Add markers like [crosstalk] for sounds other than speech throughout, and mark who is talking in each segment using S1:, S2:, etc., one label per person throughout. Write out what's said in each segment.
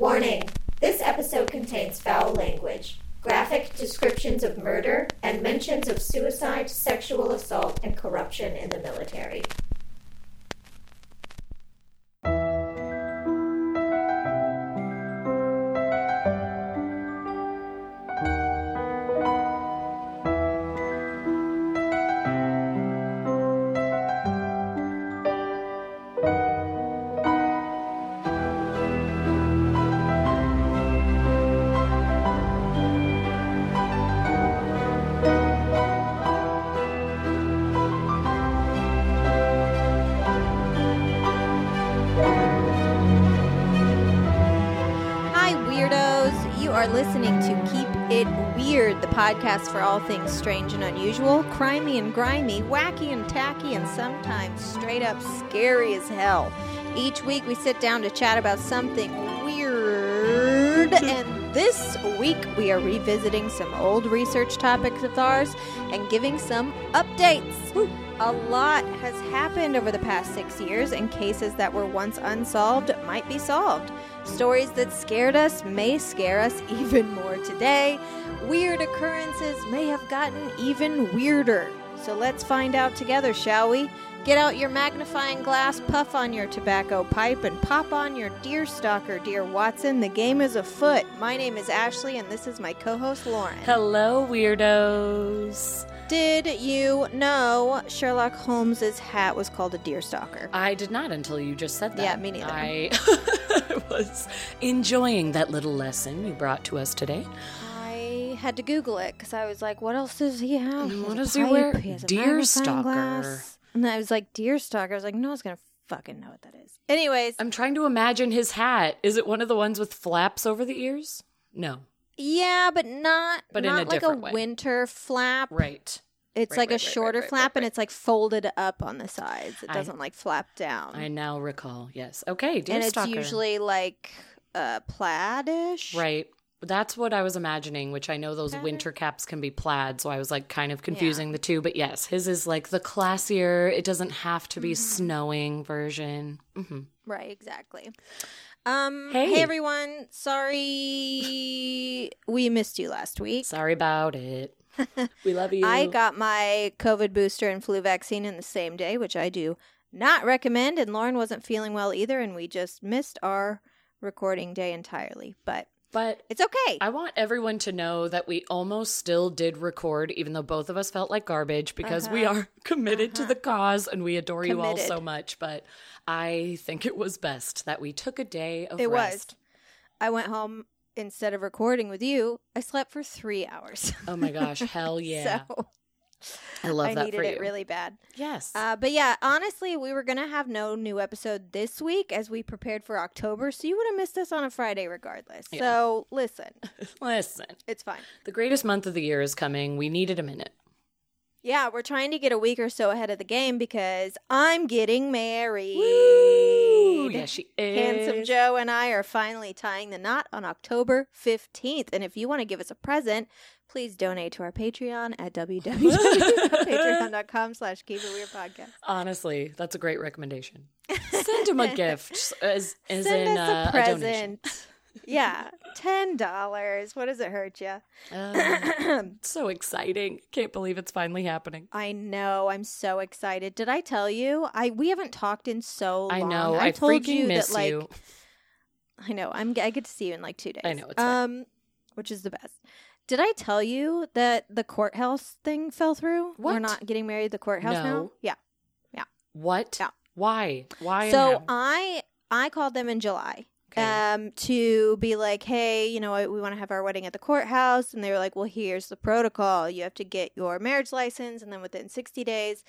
S1: Warning this episode contains foul language, graphic descriptions of murder, and mentions of suicide, sexual assault, and corruption in the military.
S2: Podcast for all things strange and unusual, crimey and grimy, wacky and tacky, and sometimes straight up scary as hell. Each week we sit down to chat about something weird, [laughs] and this week we are revisiting some old research topics of ours and giving some updates. A lot has happened over the past six years, and cases that were once unsolved might be solved. Stories that scared us may scare us [laughs] even more today. Weird occurrences may have gotten even weirder. So let's find out together, shall we? Get out your magnifying glass, puff on your tobacco pipe, and pop on your deer stalker, dear Watson. The game is afoot. My name is Ashley, and this is my co host, Lauren.
S3: Hello, weirdos.
S2: Did you know Sherlock Holmes's hat was called a deerstalker?
S3: I did not until you just said that.
S2: Yeah, me neither.
S3: I [laughs] was enjoying that little lesson you brought to us today.
S2: I had to Google it because I was like, "What else does he have? He
S3: what does he wear?
S2: pipe, has a
S3: Deer
S2: magnifying
S3: stalker.
S2: glass." And I was like, "Deerstalker." I was like, "No one's gonna fucking know what that is." Anyways,
S3: I'm trying to imagine his hat. Is it one of the ones with flaps over the ears? No.
S2: Yeah, but not
S3: But in
S2: not
S3: a
S2: like a
S3: way.
S2: winter flap.
S3: Right.
S2: It's
S3: Right,
S2: like
S3: right,
S2: a shorter
S3: right,
S2: flap, and it's like folded up on the sides. It doesn't like flap down.
S3: I now recall. Yes. Okay.
S2: And it's usually like uh, plaid-ish.
S3: Right. That's what I was imagining, which I know those winter caps can be plaid, so I was like kind of confusing the two. But yes, his is like the classier, it doesn't have to
S2: Mm-hmm.
S3: be snowing version. hmm
S2: Right, exactly. Um,
S3: Hey.
S2: hey. everyone. Sorry we missed you last week.
S3: Sorry about it. [laughs] we love you.
S2: I got my COVID booster and flu vaccine in the same day, which I do not recommend. And Lauren wasn't feeling well either, and we just missed our recording day entirely. But
S3: but
S2: it's okay.
S3: I want everyone to know that we almost still did record, even though both of us felt like garbage because we are [laughs] committed to the cause and we adore you all
S2: Uh-huh.
S3: So much. But I think it was best that we took a day of
S2: it was.
S3: rest.
S2: I went home instead of recording with you. I slept for three hours.
S3: Oh my gosh, [laughs] hell yeah.
S2: so
S3: I love
S2: I
S3: that
S2: needed
S3: for
S2: it really bad.
S3: Yes.
S2: Uh, but yeah, honestly, we were gonna have no new episode this week as we prepared for October, so you would have missed us on a Friday regardless.
S3: Yeah.
S2: So listen, [laughs]
S3: Listen,
S2: it's fine.
S3: the greatest month of the year is coming. We needed a minute.
S2: Yeah, we're trying to get a week or so ahead of the game because I'm getting married.
S3: Woo! Yes, she is.
S2: Handsome Joe and I are finally tying the knot on October 15th. And if you want to give us a present, please donate to our Patreon at [laughs] www.patreon.com slash keep it weird podcast.
S3: Honestly, that's a great recommendation. Send him a [laughs] gift, as, as
S2: Send
S3: in
S2: us
S3: uh,
S2: a
S3: a donation.
S2: present. yeah, $10. What does it hurt you?
S3: Um, [clears throat] so exciting! Can't believe it's finally happening.
S2: I know. I'm so excited. Did I tell you? I we haven't talked in so long.
S3: I know.
S2: I,
S3: I,
S2: told
S3: freaking
S2: you
S3: miss
S2: that like
S3: you.
S2: I know. I'm I get to see you in like 2 days.
S3: I know, it's fine.
S2: um which is the best. Did I tell you that the courthouse thing fell through? We're not getting married at the courthouse now?
S3: No.
S2: Yeah.
S3: What?
S2: Yeah.
S3: Why? Why?
S2: So? I I called them in July.
S3: Okay.
S2: Um, to be like, hey, you know, we want to have our wedding at the courthouse, and they were like, well, here's the protocol. You have to get your marriage license, and then within sixty days,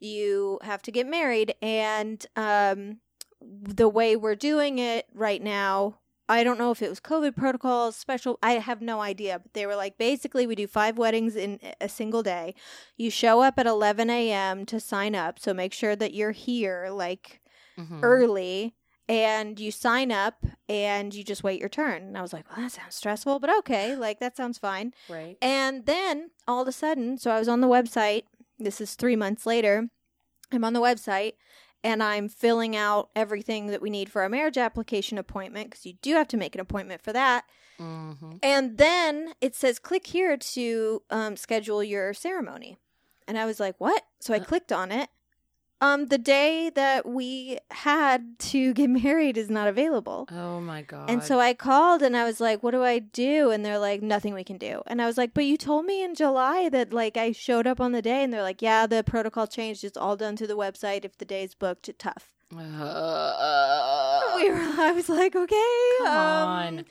S2: you have to get married. And um, the way we're doing it right now, I don't know if it was COVID protocols, special. I have no idea. But they were like, basically, we do five weddings in a single day. You show up at 11 a.m. to sign up. So make sure that you're here like
S3: Mhm.
S2: early and you sign up and you just wait your turn. And I was like, well, that sounds stressful, but okay. [sighs] Like, that sounds fine.
S3: right.
S2: And then all of a sudden, so I was on the website. This is three months later. I'm on the website and I'm filling out everything that we need for our marriage application appointment because you do have to make an appointment for that.
S3: Mm-hmm.
S2: And then it says, click here to um, schedule your ceremony. And I was like, what? So I clicked on it. Um, the day that we had to get [laughs] married is not available.
S3: Oh my god.
S2: And so I called and I was like, what do I do? And they're like, nothing we can do. And I was like, but you told me in July that like I showed up on the day. And they're like, yeah, the protocol changed. It's all done through the website. If the day's booked, tough.
S3: Uh, [laughs]
S2: We were, I was like, okay.
S3: come
S2: um,
S3: on.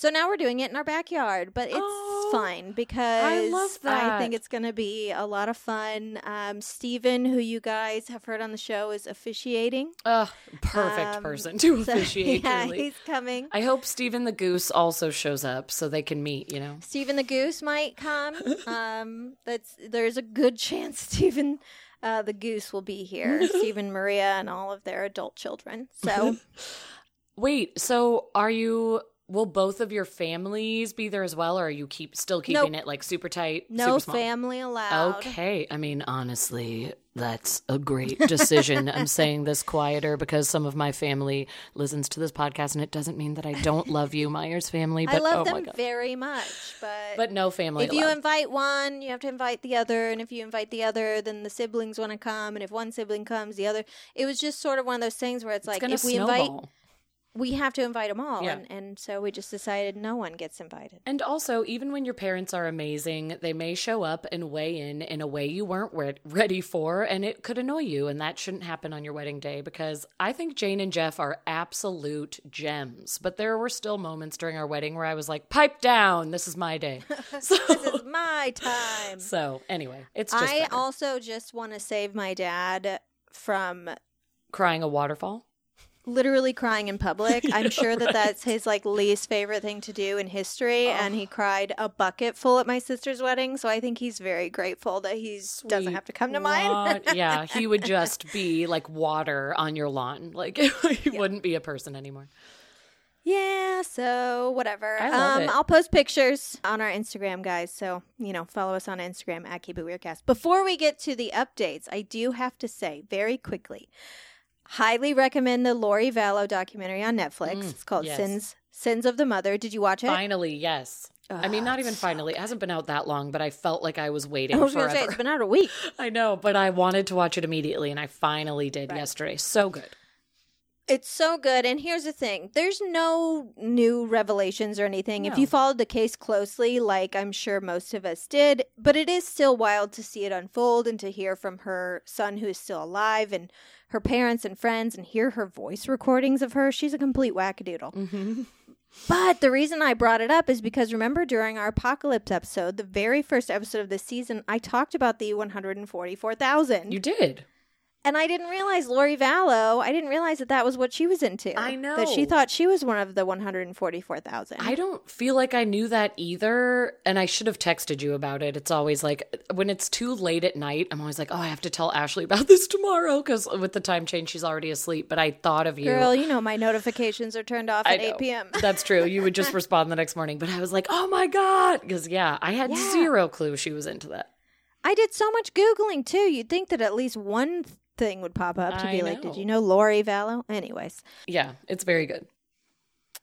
S2: So now we're doing it in our backyard, but it's
S3: Oh,
S2: fine because I
S3: love that.
S2: I think it's going to be a lot of fun. Um, Steven, who you guys have heard on the show, is officiating.
S3: Ugh, perfect
S2: Um,
S3: person to [laughs]
S2: So,
S3: officiate.
S2: yeah,
S3: truly.
S2: he's coming.
S3: I hope Stephen the Goose also shows up so they can meet. You know.
S2: Stephen the Goose might come. [laughs] Um, that's there's a good chance [laughs] Stephen uh, the Goose will be here. Stephen, Maria, and all of their adult children. So
S3: Wait, so are you? Will both of your families be there as well, or are you keep still keeping
S2: Nope.
S3: it like super tight?
S2: no
S3: super
S2: family allowed.
S3: Okay. I mean, honestly, that's a great decision. I'm [laughs] saying this quieter because some of my family listens to this podcast, and it doesn't mean that I don't [laughs] love you, Myers family. But
S2: I love
S3: oh my
S2: them
S3: god,
S2: very much, but
S3: but no family.
S2: if you invite one, you have to invite the other, and if you invite the other, then the siblings want to come, and if one sibling comes, the other. It was just sort of one of those things where it's,
S3: it's
S2: like if we invite,
S3: snowball.
S2: We have to invite them all,
S3: Yeah.
S2: and and so we just decided no one gets invited.
S3: And also, even when your parents are amazing, they may show up and weigh in in a way you weren't re- ready for, and it could annoy you. And that shouldn't happen on your wedding day because I think Jane and Jeff are absolute gems. But there were still moments during our wedding where I was like, pipe down, this is my day. so, [laughs] [laughs]
S2: this is my time.
S3: so anyway, it's just
S2: I
S3: better.
S2: also just want to save my dad from
S3: crying a waterfall.
S2: Literally crying in public. [laughs] I'm sure that that's his like least favorite thing to do in history, and he cried a bucket full at my sister's wedding. So I think he's very grateful that he doesn't have to come to mine.
S3: Yeah, he would [laughs] just be like water on your lawn. Like [laughs] he wouldn't be a person anymore.
S2: yeah, so whatever.
S3: I love
S2: um,
S3: it.
S2: I'll post pictures on our Instagram, guys. So you know, follow us on Instagram at Keep It Weirdcast. Before we get to the updates, I do have to say very quickly, highly recommend the Lori Vallow documentary on Netflix.
S3: Mm,
S2: it's called
S3: yes.
S2: Sins Sins of the Mother. Did you watch it?
S3: Finally, yes. I mean, not even finally. It hasn't been out that long, but I felt like I was waiting
S2: I was going to say it's been out a week. [laughs]
S3: I know, but I wanted to watch it immediately, and I finally did
S2: Right.
S3: yesterday. So good.
S2: It's so good. And here's the thing there's no new revelations or anything. If you followed the case closely, like I'm sure most of us did, but it is still wild to see it unfold and to hear from her son who is still alive and her parents and friends and hear her voice recordings of her. She's a complete wackadoodle.
S3: Mm-hmm. [laughs]
S2: But the reason I brought it up is because remember during our apocalypse episode, the very first episode of this season, I talked about the 144,000.
S3: You did.
S2: And I didn't realize Lori Vallow. I didn't realize that that was what she was into.
S3: I know.
S2: that she thought she was one of the one hundred and forty-four thousand.
S3: I don't feel like I knew that either, and I should have texted you about it. It's always like when it's too late at night, I'm always like, oh, I have to tell Ashley about this tomorrow because with the time change, she's already asleep. But I thought of you.
S2: Girl, you know my notifications are turned off at eight p.m. [laughs]
S3: That's true. You would just [laughs] respond the next morning. But I was like, oh my God. Because, yeah, I had
S2: Yeah.
S3: zero clue she was into that.
S2: I did so much googling too. You'd think that at least one thing would pop up to
S3: I
S2: be like,
S3: know.
S2: "Did you know Lori Vallow?" Anyways,
S3: Yeah, it's very good.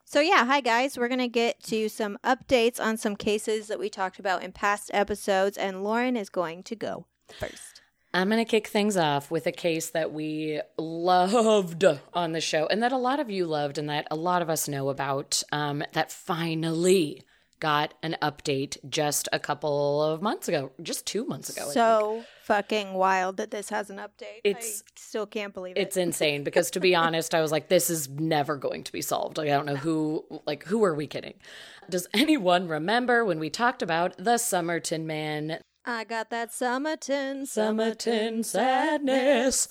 S2: so yeah, hi guys. We're gonna get to some updates on some cases that we talked about in past episodes, and Lauren is going to go first.
S3: I'm going to kick things off with a case that we loved on the show and that a lot of you loved and that a lot of us know about um, that finally got an update just a couple of months ago, just two months ago.
S2: So fucking wild that this has an update.
S3: It's-
S2: I still can't believe it.
S3: It's [laughs] insane because to be honest, I was like, this is never going to be solved. Like, I don't know who, like, who are we kidding? Does anyone remember when we talked about the Somerton man?
S2: I got that Summerton,
S3: Somerton sadness.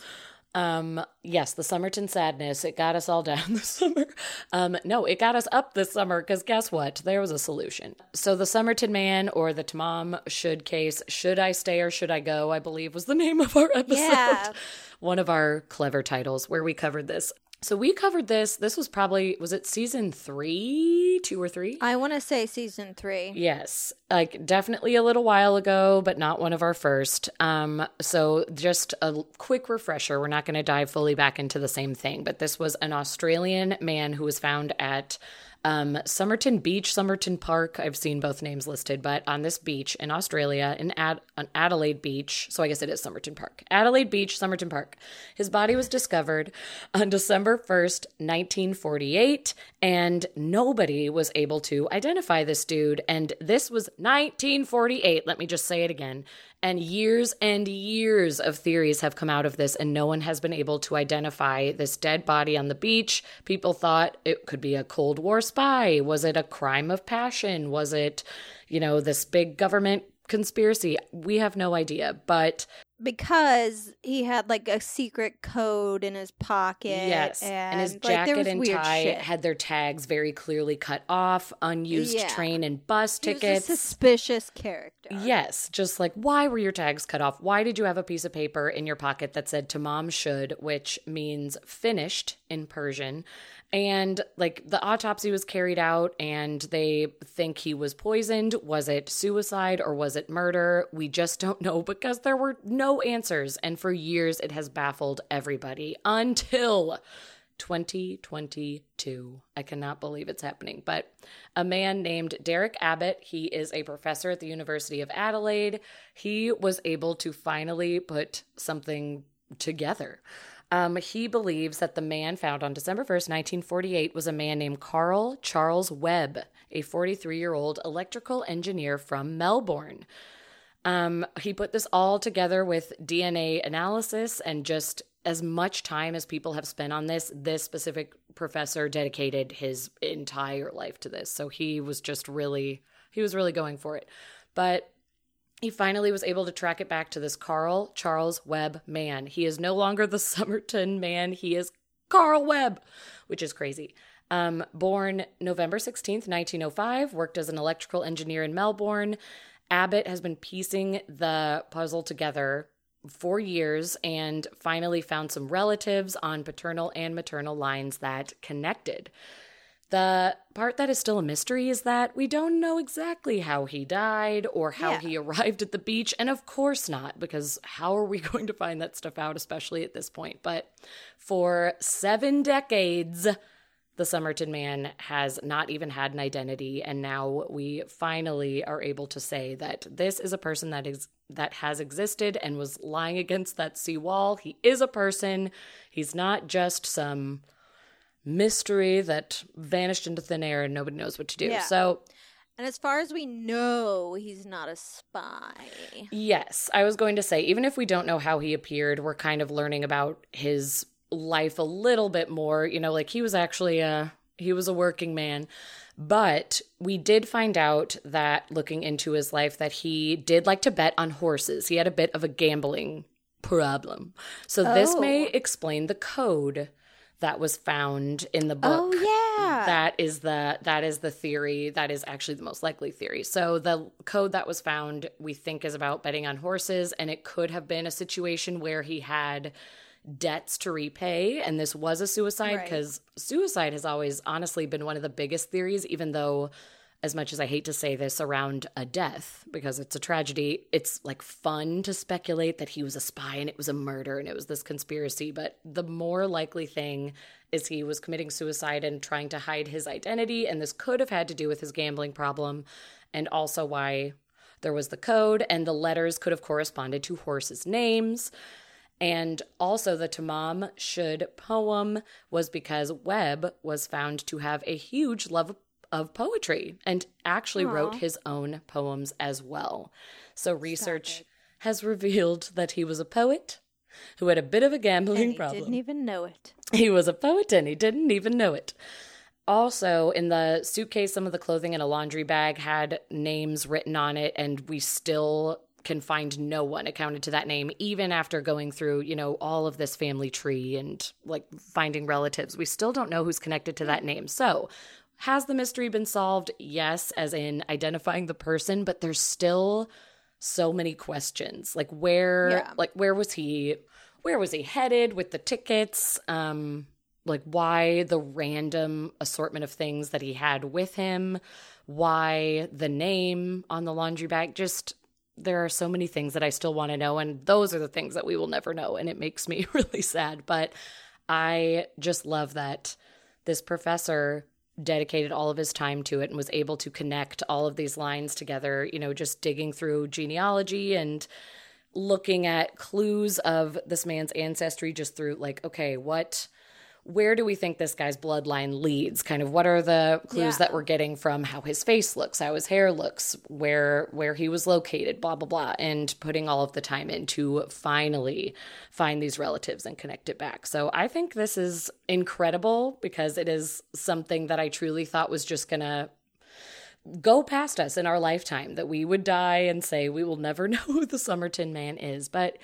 S3: Um, yes, the Summerton sadness. It got us all down [laughs] this summer. Um, no, it got us up this summer because guess what? There was a solution. So the Somerton man or the Tamam Shud case, should I stay or should I go? I believe was the name of our [laughs] episode.
S2: Yeah.
S3: One of our clever titles where we covered this. So we covered this. This was probably was it season 3, 2 or 3?
S2: I want to say season 3.
S3: Yes, like definitely a little while ago, but not one of our first. Um, so just a quick refresher. We're not going to dive fully back into the same thing, but this was an Australian man who was found at um, Somerton Beach, Somerton Park. I've seen both names listed, but on this beach in Australia, in Ad- on Adelaide Beach, so I guess it is Somerton Park. Adelaide Beach, Somerton Park. His body was discovered on December 1st, 1948, and nobody was able to identify this dude. And this was 1948. Let me just say it again. And years and years of theories have come out of this, and no one has been able to identify this dead body on the beach. People thought it could be a Cold War spy. Was it a crime of passion? Was it, you know, this big government conspiracy? We have no idea. But
S2: because he had like a secret code in his pocket.
S3: Yes,
S2: and,
S3: and, his jacket
S2: was
S3: and tie
S2: shit.
S3: had their tags very clearly cut off. Unused
S2: Yeah.
S3: train and bus
S2: He
S3: tickets.
S2: suspicious character.
S3: Yes, just like why were your tags cut off? Why did you have a piece of paper in your pocket that said Tamam Shud, which means finished in Persian? And like the autopsy was carried out and they think he was poisoned. Was it suicide or was it murder? We just don't know because there were no answers. And for years it has baffled everybody until 2022. I cannot believe it's happening. But a man named Derek Abbott, he is a professor at the University of Adelaide. He was able to finally put something together. Um, he believes that the man found on December 1st, 1948, was a man named Carl Charles Webb, a 43 year old electrical engineer from Melbourne. Um, he put this all together with DNA analysis and just as much time as people have spent on this, this specific professor dedicated his entire life to this. So he was just really, he was really going for it. But he finally was able to track it back to this Carl Charles Webb man. He is no longer the [laughs] Somerton man. He is Carl Webb, which is crazy. Um, born November 16th, 1905, worked as an electrical engineer in Melbourne. Abbott has been piecing the puzzle together for years and finally found some relatives on paternal and maternal lines that connected. The part that is still a mystery is that we don't know exactly how he died or how
S2: Yeah.
S3: he arrived at the beach. And of course not, because how are we [laughs] going to find that stuff out, especially at this point? But for seven decades, the Somerton man has not even had an identity. And now we finally are able to say that this is a person that is that has existed and was lying against that seawall. He is a person. He's not just some mystery that vanished into thin air and nobody knows what to do.
S2: Yeah.
S3: So,
S2: And as far as we know, he's not a spy.
S3: yes, I was going to say, even if we don't know how he appeared, we're kind of learning about his life a little bit more. You know, like he was actually a he was a working man. But we did find out that looking into his life that he did like to bet on horses. He had a bit of a gambling problem. So this
S2: Oh.
S3: may explain the code that was found in the book.
S2: Oh yeah.
S3: that is the that is the theory that is actually the most likely theory so the code that was found we think is about betting on horses and it could have been a situation where he had debts to repay and this was a suicide
S2: Right.
S3: because suicide has always honestly been one of the biggest theories even though as much as I hate to say this around a death because it's a tragedy, it's like fun to speculate that he was a spy and it was a murder and it was this conspiracy. But the more likely thing is he was committing suicide and trying to hide his identity. And this could have had to do with his gambling problem and also why there was the code. And the letters could have corresponded to horses' names. And also, the Tamam Shud poem was because Webb was found to have a huge love of poetry and actually wrote his own poems as well. So, research has revealed that he was a poet who had a bit of a gambling problem.
S2: didn't even know it.
S3: He was a poet and he didn't even know it. Also, in the suitcase, some of the clothing in a laundry bag had names written on it, and we still can find no one accounted to that name, even after going through, you know, all of this family tree and like finding relatives. We still don't know who's connected to that hmm. name. So, has the mystery been solved? Yes, as in identifying the person, but there's still so many questions. Like where
S2: Yeah.
S3: like where was he where was he headed with the tickets? Um like why the random assortment of things that he had with him, why the name on the laundry bag. Just there are so many things that I still want to know. And those are the things that we will never know. And it makes me [laughs] really sad. But I just love that this professor dedicated all of his time to it and was able to connect all of these lines together, you know, just digging through genealogy and looking at clues of this man's ancestry just through like, okay, what where do we think this guy's bloodline leads? Kind of what are the clues yeah. that we're getting from how his face looks, how his hair looks, where where he was located, blah blah blah, and putting all of the time in to finally find these relatives and connect it back. So I think this is incredible because it is something that I truly thought was just gonna go past us in our lifetime that we would die and say we will never [laughs] know who the Somerton man is. But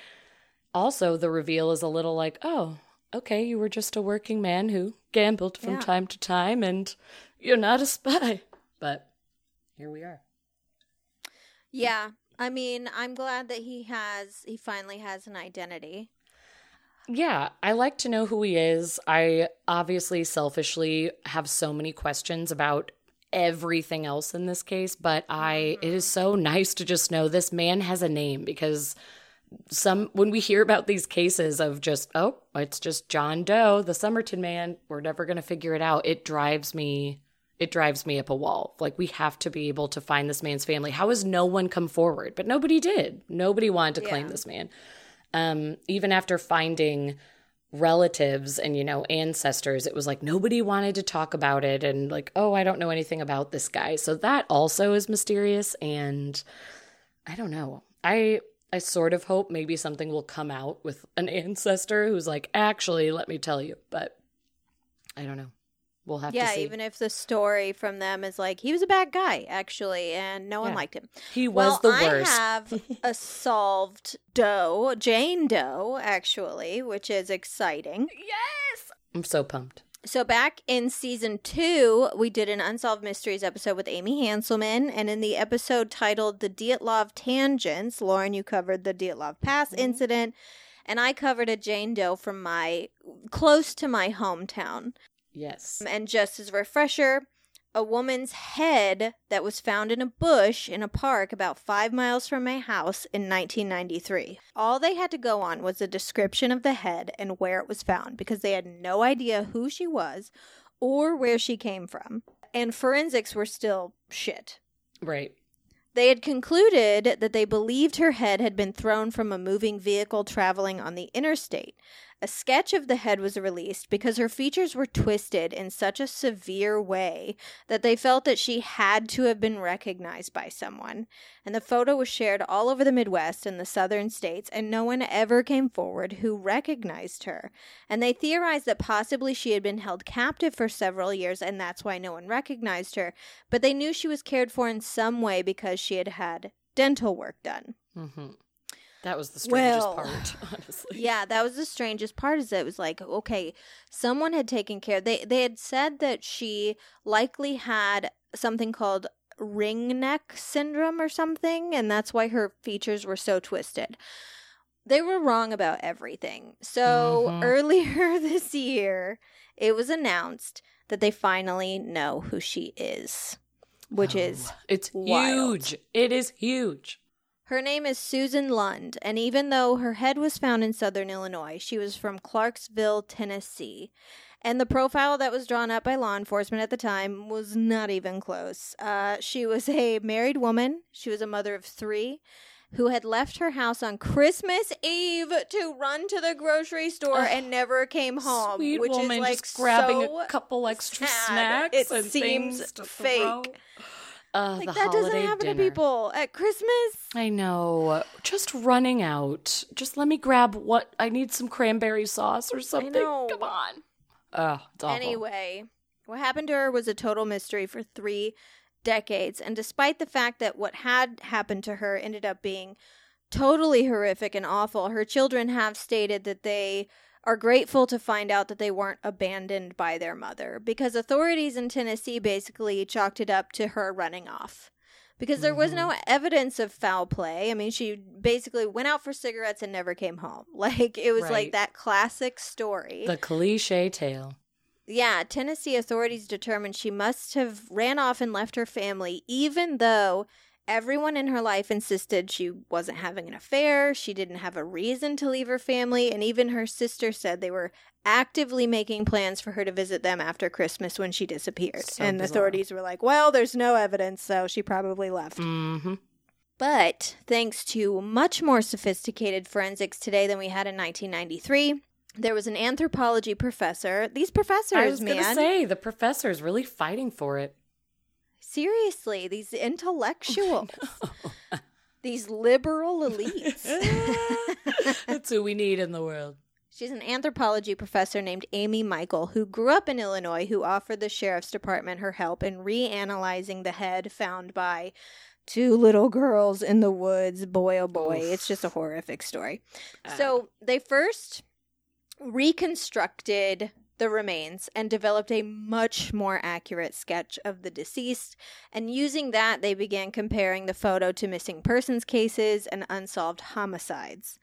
S3: also the reveal is a little like, oh, okay, you were just a working man who gambled from yeah. time to time and you're not a spy. But here we are.
S2: Yeah. I mean, I'm glad that he has, he finally has an identity.
S3: Yeah, I like to know who he is. I obviously selfishly have so many questions about everything else in this case, but I it is mm-hmm. so nice to just know this man has a name because some when we hear about these cases of just oh it's just John Doe the Somerton man we're never going to figure it out. It drives me it drives me up a wall. Like we have to be able to find this man's family. How has no one come forward? But nobody did. Nobody wanted to yeah. claim this man. Um even after finding relatives and you know ancestors it was like nobody wanted to talk about it and like oh I don't know anything about this guy. So that also is mysterious and I don't know. I I sort of hope maybe something will come out with an [laughs] ancestor who's like, actually, let me tell you. But I don't know. We'll have
S2: yeah,
S3: to see.
S2: even if the story from them is like he was a bad guy actually, and no one yeah. liked him.
S3: He was well, the worst.
S2: I have [laughs] a solved Doe, Jane Doe, actually, which is exciting.
S3: Yes, I'm so pumped.
S2: So back in season two, we did an Unsolved Mysteries episode with Amy Hanselman, and in the episode titled "The Dyatlov Tangents," Lauren, you covered the Dyatlov Pass mm-hmm. incident, and I covered a Jane Doe from my close to my hometown.
S3: Yes,
S2: and just as a refresher, a woman's head that was found in a bush in a park about five miles from my house in 1993. All they had to go on was a description of the head and where it was found because they had no idea who she was or where she came from. And forensics were still shit.
S3: Right.
S2: They had concluded that they believed her head had been thrown from a moving vehicle traveling on the interstate. A sketch of the head was released because her features were twisted in such a severe way that they felt that she had to have been recognized by someone. And the photo was shared all over the Midwest and the southern states, and no one ever came forward who recognized her. And they theorized that possibly she had been held captive for several years, and that's why no one recognized her. But they knew she was cared for in some way because she had had dental work done.
S3: Mm-hmm. That was the strangest well, part, [laughs] [laughs]
S2: honestly. Yeah, that was the strangest part is that it was like, okay, someone had taken care. They they had said that she likely had something called ring neck syndrome or something, and that's why her features were so twisted. They were wrong about everything. So mm-hmm. earlier [laughs] this year, it was announced that they finally know who she is, which oh, is
S3: it's
S2: wild.
S3: huge. It is huge.
S2: Her name is Susan Lund, and even though her head was found in southern Illinois, she was from Clarksville, Tennessee. And the profile that was drawn up by law enforcement at the time was not even close. Uh, she was a married woman, she was a mother of three. Who had left her house on Christmas Eve to run to the grocery store uh, and never came home?
S3: Sweet
S2: which
S3: woman,
S2: is like
S3: just grabbing
S2: so
S3: a couple extra
S2: sad.
S3: snacks.
S2: It
S3: and
S2: seems fake.
S3: Uh,
S2: like that doesn't happen
S3: dinner.
S2: to people at Christmas.
S3: I know. Just running out. Just let me grab what I need some cranberry sauce or something. Come on. Oh,
S2: Anyway, what happened to her was a total mystery for three decades. And despite the fact that what had happened to her ended up being totally horrific and awful, her children have stated that they are grateful to find out that they weren't abandoned by their mother because authorities in Tennessee basically chalked it up to her running off. Because there was no mm-hmm. evidence of foul play. I mean, she basically went out for cigarettes and never came home. [laughs] Like, it was right. like that classic story.
S3: The cliche tale.
S2: Yeah, Tennessee authorities determined she must have ran off and left her family, even though everyone in her life insisted she wasn't having an affair, she didn't have a reason to leave her family, and even her sister said they were actively making plans for her to visit them after Christmas when she disappeared.
S3: So
S2: and the
S3: bizarre.
S2: authorities were like, well, there's no evidence, so she probably left.
S3: Mm-hmm.
S2: But thanks to much more sophisticated forensics today than we had in 1993, there was an anthropology professor. These professors,
S3: I was
S2: man.
S3: say the professor's really fighting for it.
S2: Seriously, these [laughs] intellectuals, [laughs] these liberal elites. [laughs]
S3: That's who we need in the world.
S2: She's an anthropology professor named Amy Michael who grew up in Illinois who offered the sheriff's department her help in reanalyzing the head found by two little girls in the woods. Boy, oh boy,
S3: Oof.
S2: it's just a horrific story.
S3: Uh,
S2: So they first reconstructed the remains and developed a much more accurate sketch of the deceased. And using that, they began comparing the photo to missing persons cases and unsolved homicides.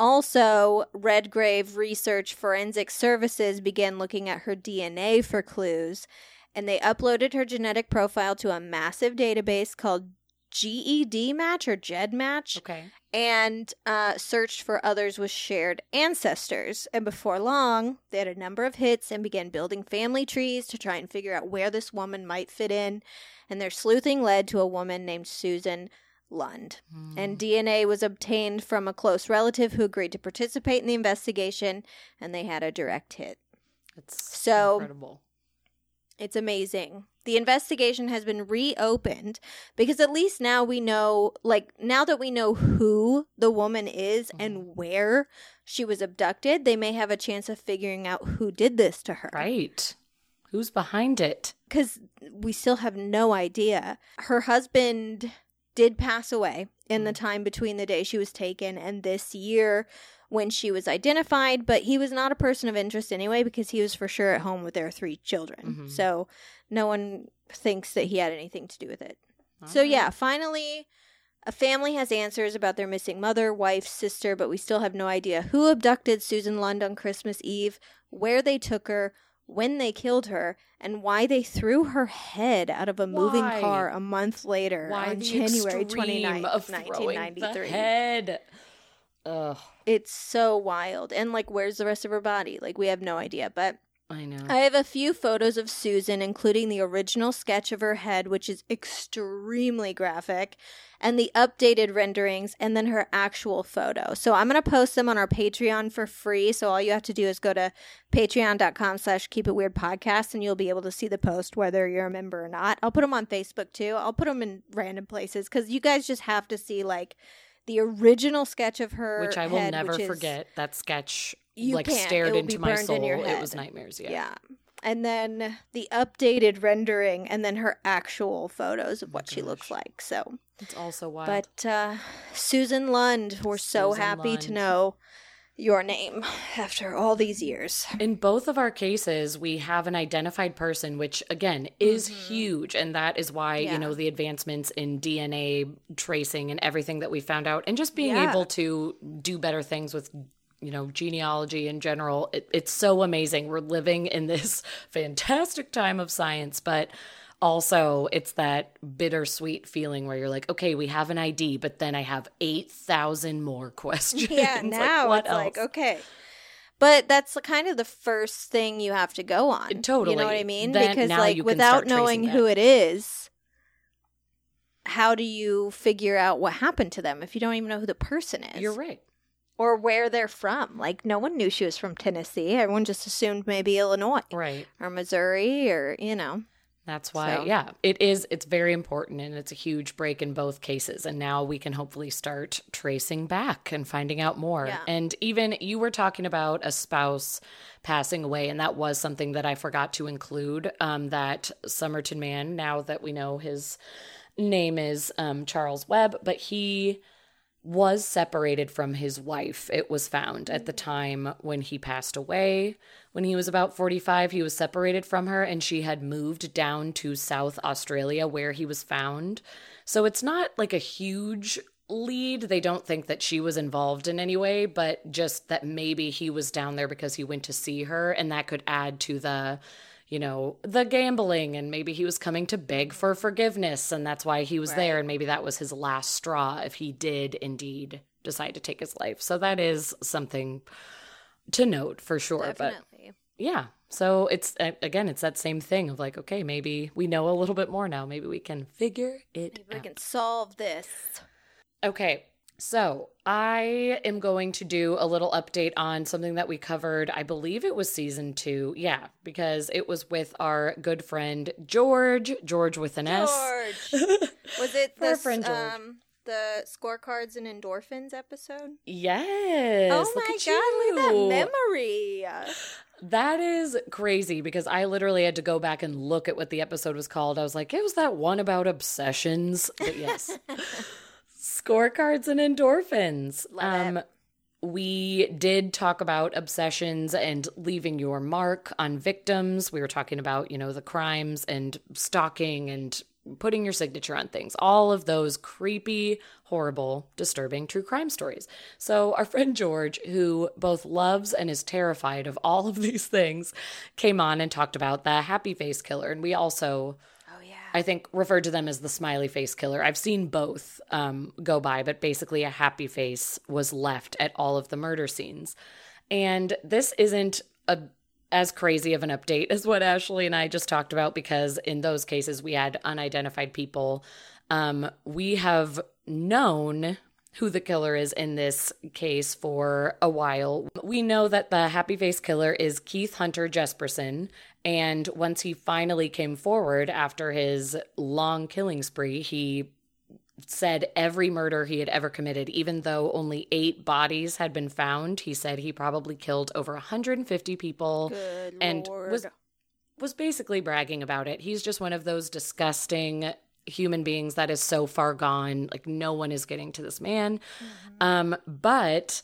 S2: Also, Redgrave Research Forensic Services began looking at her DNA for clues, and they uploaded her genetic profile to a massive database called GED Match or GED Match
S3: okay.
S2: And uh, searched for others with shared ancestors. And before long, they had a number of hits and began building family trees to try and figure out where this woman might fit in. And their sleuthing led to a woman named Susan Lund. And DNA was obtained from a close relative who agreed to participate in the investigation, and they had a direct hit.
S3: It's
S2: So-
S3: incredible.
S2: It's amazing. The investigation has been reopened because at least now we know, like, now that we know who the woman is and where she was abducted, they may have a chance of figuring out who did this to her.
S3: Right. Who's behind it?
S2: Because we still have no idea. Her husband did pass away in the time between the day she was taken and this year when she was identified, but he was not a person of interest anyway because he was for sure at home with their three children.
S3: Mhm.
S2: So no one thinks that he had anything to do with it. So yeah, finally a family has answers about their missing mother, wife, sister, but we still have no idea who abducted Susan Lund on Christmas Eve, where they took her, when they killed her, and why they threw her head out of a moving
S3: Why?
S2: car a month later
S3: Why
S2: on January
S3: extreme
S2: 29th,
S3: of throwing the
S2: 1993.
S3: head? Ugh,
S2: It's so wild. And like where's the rest of her body? Like we have no idea, but
S3: I know.
S2: I have a few photos of Susan, including the original sketch of her head, which is extremely graphic, and the updated renderings, and then her actual photo. So I'm going to post them on our Patreon for free. So all you have to do is go to patreon.com slash keep it weird podcast, and you'll be able to see the post whether you're a member or not. I'll put them on Facebook too. I'll put them in random places because you guys just have to see like the original sketch of her
S3: which I will
S2: head,
S3: never
S2: which is-
S3: forget. That sketch
S2: You
S3: like
S2: can't.
S3: stared into my soul.
S2: in
S3: It was nightmares. Yeah.
S2: Yeah. And then the updated rendering and then her actual photos of
S3: Oh
S2: what she looks like. So,
S3: It's also wild.
S2: but uh Susan Lund, we're so
S3: Susan
S2: happy to know your name after all these years.
S3: In both of our cases, we have an identified person, which again is
S2: Mhm.
S3: huge. And that is why,
S2: Yeah.
S3: you know, the advancements in DNA tracing and everything that we found out, and just being
S2: Yeah.
S3: able to do better things with, you know, genealogy in general, it, it's so amazing. We're living in this [laughs] fantastic time of science, but also it's that bittersweet feeling where you're like, okay, we have an ID, but then I have 8,000 more [laughs] questions.
S2: Yeah,
S3: Like,
S2: now
S3: what
S2: it's like, okay. But that's kind of the first thing you have to go on.
S3: Totally.
S2: You know what I mean?
S3: Then-
S2: because like without knowing who it is, how do you figure out what happened to them if you don't even know who the person is?
S3: You're right.
S2: Or where they're from. Like no one knew she was from Tennessee. Everyone just assumed maybe Illinois
S3: Right.
S2: or Missouri or you know.
S3: That's why,
S2: So-
S3: yeah, it is. It's very important and it's a huge break in both cases. And now we can hopefully start tracing back and finding out more.
S2: Yeah.
S3: And even you were talking about a spouse passing away, and that was something that I forgot to include. Um, that Somerton man, now that we know his name is um, Charles Webb, but he was separated from his wife. It was found at the mm. time when he passed away. When he was about 45, he was separated from her and she had moved down to South Australia where he was found. So it's not like a huge lead. They don't think that she was involved in any way, but just that maybe he was down there because he went to see her, and that could add to the, you know, the gambling, and maybe he was coming to beg for forgiveness, and that's why he was
S2: Right.
S3: there, and maybe that was his last straw if he did indeed decide to take his life. So that is something to note for sure. But yeah. So it's again, it's that same thing of like, okay, maybe we know a little bit more now. Maybe we can figure it
S2: Maybe we can solve this.
S3: Okay. So I am going to do a little update on something that we covered. I believe it was season two. Yeah, because it was with our good friend George, George with an S.
S2: George. [laughs] Was it the
S3: friend George.
S2: um the scorecards and endorphins episode?
S3: Yes.
S2: oh my god, look at
S3: you.
S2: that memory.
S3: That is crazy because I literally had to go back and look at what the episode was called. I was like, it was that one about obsessions. But yes. [laughs] Scorecards and endorphins.
S2: Love
S3: it. Um, we did talk about obsessions and leaving your mark on victims. We were talking about, you know, the crimes and stalking and putting your signature on things. All of those creepy, horrible, disturbing true crime stories. So, our [laughs] friend George, who both loves and is terrified of all of [laughs] these things, came on and talked about the happy face killer. And we also. I think referred to them as the smiley face killer. I've seen both um, go by, but basically a happy face was left at all of the murder scenes. And this isn't a as crazy of an update [laughs] as what Ashley and I just talked about because in those cases we had unidentified people. Um, we have known who the killer is in this case for a while. We know that the happy face killer is Keith Hunter Jesperson. And once he finally came forward after his long killing spree, he said every murder he had ever committed, even though only eight bodies had been found. He said he probably killed over 150 people
S2: Good
S3: and
S2: lord.
S3: was was basically bragging about it. He's just one of those disgusting human beings that is so far gone. Like no one is getting to this man. Um, but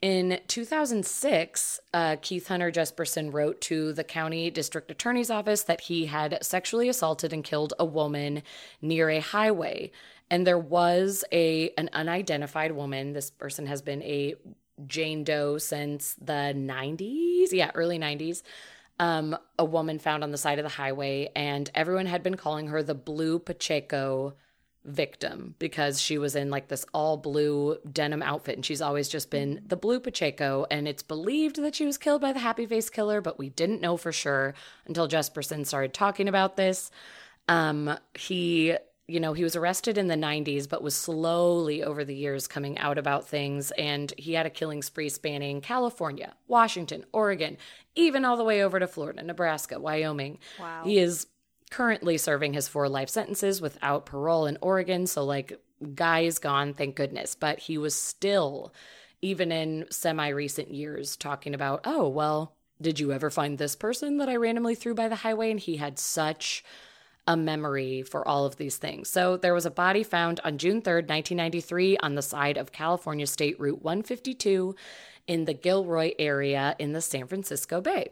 S3: in 2006, uh, Keith Hunter Jesperson wrote to the county district attorney's office that he had sexually assaulted and killed a woman near a highway. And there was a an unidentified woman. This person has been a Jane Doe since the 90s. Yeah, early 90s. Um, a woman found on the side of the highway, and everyone had been calling her the Blue Pacheco victim because she was in like this all blue denim outfit and she's always just been the blue pacheco and it's believed that she was killed by the happy face killer but we didn't know for sure until jesperson started talking about this um he you know he was arrested in the 90s but was slowly over the years coming out about things and he had a killing spree spanning california washington oregon even all the way over to florida nebraska wyoming
S2: Wow.
S3: he is currently serving his four life sentences without parole in Oregon. So, like, guy is gone, thank goodness. But he was still, even in semi recent years, talking about, oh, well, did you ever find this person that I randomly threw by the highway? And he had such a memory for all of these things. So, there was a body found on June 3rd, 1993, on the side of California State Route 152 in the Gilroy area in the San Francisco Bay.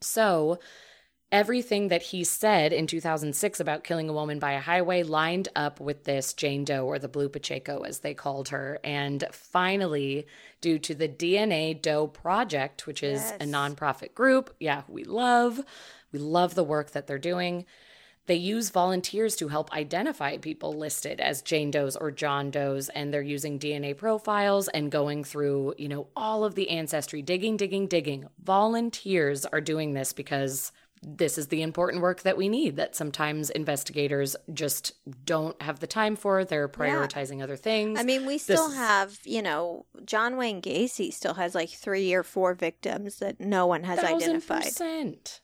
S3: So, everything that he said in 2006 about killing a woman by a highway lined up with this Jane Doe or the Blue Pacheco, as they called her. And finally, due to the DNA Doe Project, which is a nonprofit group, yeah, we love, we love the work that they're doing. They use volunteers to help identify people listed as Jane Does or John Does, and they're using DNA profiles and going through, you know, all of the ancestry, digging, digging, digging. Volunteers are doing this because this is the important work that we need that sometimes investigators just don't have the time for. They're prioritizing other things.
S2: I mean, we still
S3: is-
S2: have, you know, John Wayne Gacy still has like three or four victims that no one has identified.
S3: percent.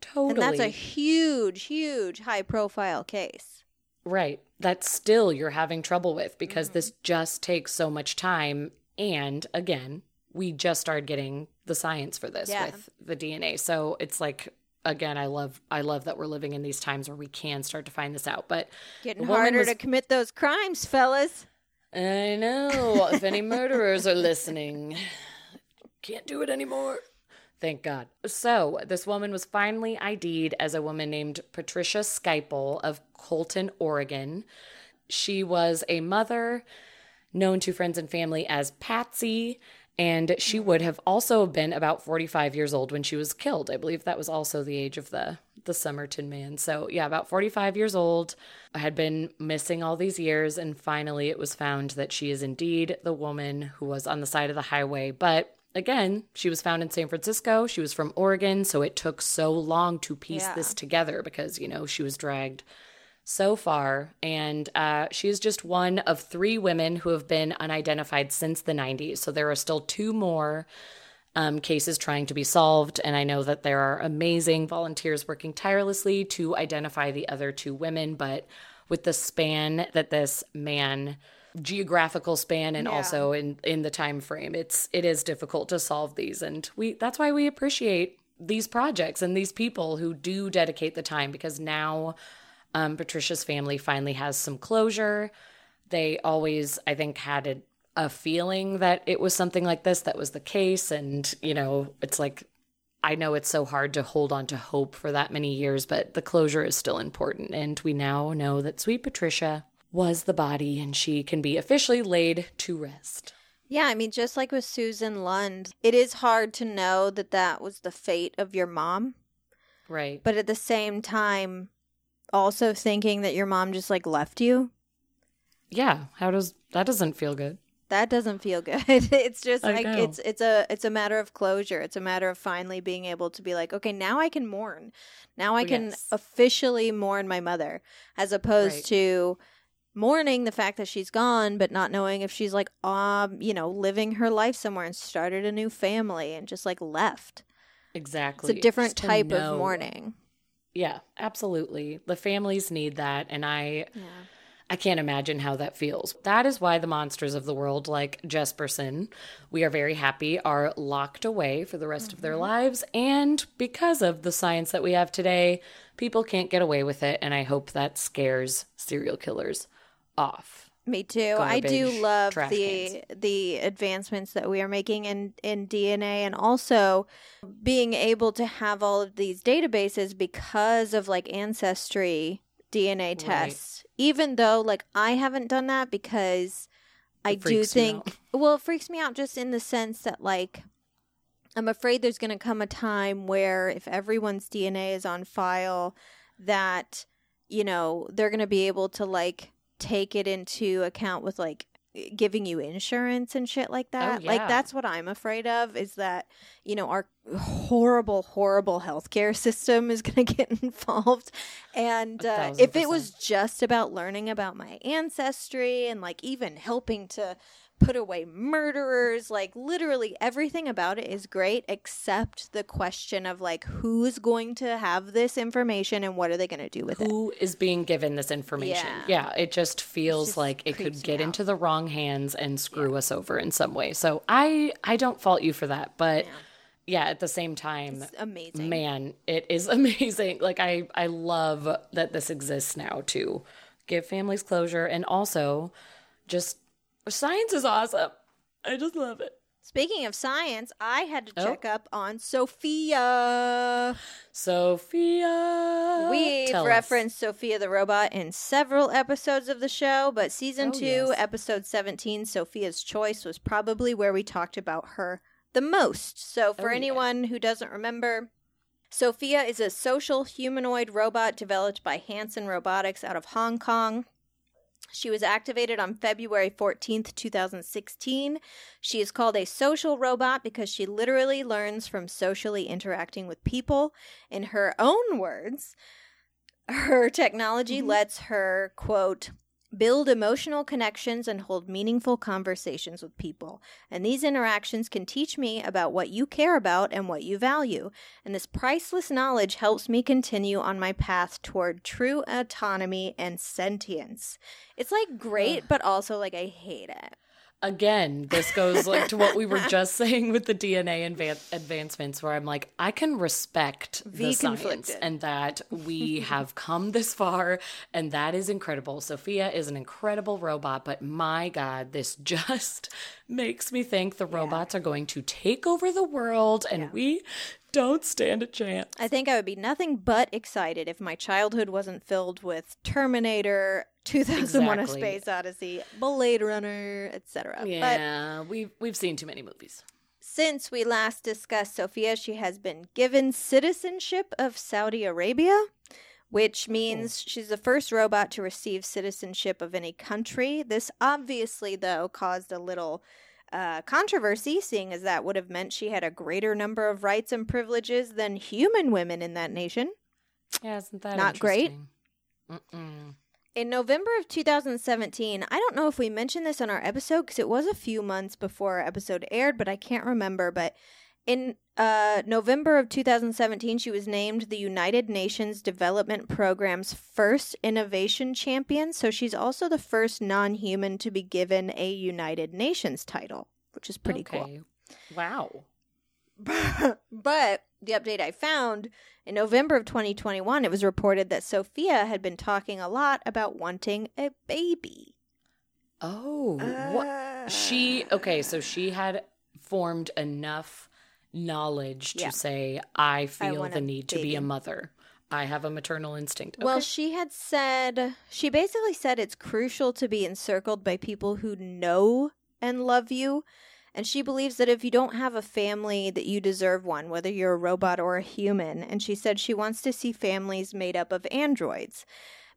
S3: Totally.
S2: And that's a huge, huge high profile case.
S3: Right. That's still you're having trouble with because mm-hmm. this just takes so much time. And again, we just started getting the science for this
S2: Yeah.
S3: with the DNA. So it's like again, I love I love that we're living in these times where we can start to find this out. But
S2: Getting harder
S3: was-
S2: to commit those crimes, fellas.
S3: I know [laughs] if any murderers are listening, can't do it anymore. Thank God. So, this woman was finally ID'd as a woman named Patricia Skiple of Colton, Oregon. She was a mother known to friends and family as Patsy. And she would have also been about 45 years old when she was killed. I believe that was also the age of the the Somerton man. So, yeah, about 45 years old. I had been missing all these years and finally it was found that she is indeed the woman who was on the side of the highway. But again, she was found in San Francisco. She was from Oregon, so it took so long to piece
S2: Yeah.
S3: this together because, you know, she was dragged so far. And uh, she is just one of three women who have been unidentified since the 90s. So there are still two more um, cases trying to be solved. And I know that there are amazing volunteers working tirelessly to identify the other two women. But with the span that this man geographical span and
S2: Yeah.
S3: also in in the time frame it's it is difficult to solve these and we that's why we appreciate these projects and these people who do dedicate the time because now um, Patricia's family finally has some closure. They always, I think, had a, a feeling that it was something like this that was the case. And, you know, it's like, I know it's so hard to hold on to hope for that many years, but the closure is still important. And we now know that sweet Patricia was the body and she can be officially laid to rest.
S2: Yeah, I mean, just like with Susan Lund, it is hard to know that that was the fate of your mom.
S3: Right.
S2: But at the same time, also thinking that your mom just like left you,
S3: Yeah. How does that doesn't feel good?
S2: that doesn't feel good. [laughs] it's just
S3: I
S2: like
S3: know.
S2: it's it's a it's a matter of closure. It's a matter of finally being able to be like, okay, now I can mourn. Now I can
S3: Yes.
S2: officially mourn my mother as opposed
S3: Right.
S2: to mourning the fact that she's gone but not knowing if she's like um, you know, living her life somewhere and started a new family and just like left.
S3: Exactly.
S2: It's a different type
S3: know.
S2: of mourning.
S3: Yeah, absolutely. The families need that. And I
S2: Yeah.
S3: I can't imagine how that feels. That is why the monsters of the world, like Jesperson, we are very happy, are locked away for the rest of their mm-hmm. lives. And because of the science that we have today, people can't get away with it. And I hope that scares serial killers off.
S2: Me too. I do love the the advancements that we are making in in DNA and also being able to have all of these databases because of like ancestry DNA tests. Even though like I haven't done that because I do think well, it freaks me out just in the sense that like I'm afraid there's going to come a time where if everyone's DNA is on file that you know, they're going to be able to like take it into account with like giving you insurance and shit like that. Like
S3: yeah.
S2: that's what I'm afraid of is that, you know, our horrible horrible healthcare [laughs] system is going to get [laughs] involved. And uh, if it was just about learning about my ancestry and like even helping to put away murderers, like literally everything about it is great except the question of like who's going to have this information and what are they going to do with it.
S3: Who is being given this information?
S2: Yeah.
S3: Yeah, it just feels
S2: just
S3: like it could get into the wrong hands and screw us over in some way. So I I don't fault you for that, but yeah, at the same time,
S2: It's amazing.
S3: man, it is [laughs] amazing. Like I I love that this exists now to give families closure and also just science is awesome. I just love it.
S2: Speaking of science, I had to
S3: Oh.
S2: check up on Sophia.
S3: Sophia,
S2: We've
S3: tell us.
S2: referenced Sophia the robot in several episodes of the show, but season
S3: Oh,
S2: 2,
S3: yes.
S2: episode 17, Sophia's Choice, was probably where we talked about her the most. So, oh, for
S3: Oh, yeah.
S2: anyone who doesn't remember, Sophia is a social humanoid robot developed by Hanson Robotics out of Hong Kong. She was activated on February 14th, 2016. She is called a social robot because she literally learns from socially interacting with people. In her own words, her technology mm-hmm. lets her, quote, build emotional connections and hold meaningful conversations with people. And these interactions can teach me about what you care about and what you value. And this priceless knowledge helps me continue on my path toward true autonomy and sentience. It's like great, but also like I hate it.
S3: Again, this goes like to what we were just [laughs] saying with the DNA advan- advancements, where I'm like, I can respect the science and that we [laughs] have come this far, and that is incredible. Sophia is an incredible robot, but my God, this [laughs] just makes me think the robots are going to take over the world, and we don't stand a chance.
S2: I think I would be nothing but excited if my childhood wasn't filled with Terminator, 2001:
S3: Exactly.
S2: A Space Odyssey, Blade Runner, etc. But
S3: Yeah, we've we've seen too many movies.
S2: since we last discussed Sophia, she has been given citizenship of Saudi Arabia, which oh. means she's the first robot to receive citizenship of any country. This obviously, though, caused a little uh, controversy, seeing as that would have meant she had a greater number of rights and privileges than human women in that nation.
S3: Yeah, isn't that
S2: Not great?
S3: Mm-mm.
S2: In November of 2017, I don't know if we mentioned this on our episode because it was a few months before our episode aired, but I can't remember. But in uh, November of 2017, she was named the United Nations Development Program's first innovation champion. So she's also the first non human to be given a United Nations title, which is pretty cool.
S3: Okay. Wow. [laughs]
S2: but the update I found in November of 2021, it was reported that Sophia had been talking a lot about wanting a baby.
S3: Oh, what? She okay, so she had formed enough knowledge to
S2: Yeah.
S3: say, "I feel
S2: want
S3: the need to be a mother. I have a maternal instinct."
S2: Well, she had said, she basically said it's crucial to be encircled by people who know and love you. And she believes that if you don't have a family, that you deserve one, whether you're a robot or a human. And she said she wants to see families made up of androids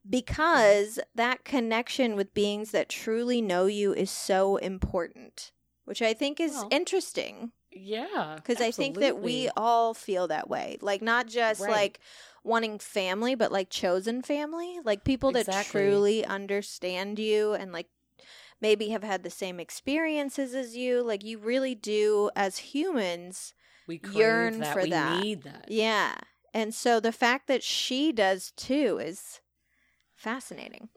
S2: because mm. that connection with beings that truly know you is so important, which I think is
S3: Well,
S2: interesting
S3: yeah,
S2: because I think that we all feel that way. Like not just
S3: Right.
S2: like wanting family, but like chosen family, like people that truly understand you and like maybe have had the same experiences as you. Like you really do as humans.
S3: we
S2: yearn
S3: that.
S2: for
S3: we
S2: that.
S3: need that.
S2: Yeah. And so the fact that she does too is fascinating.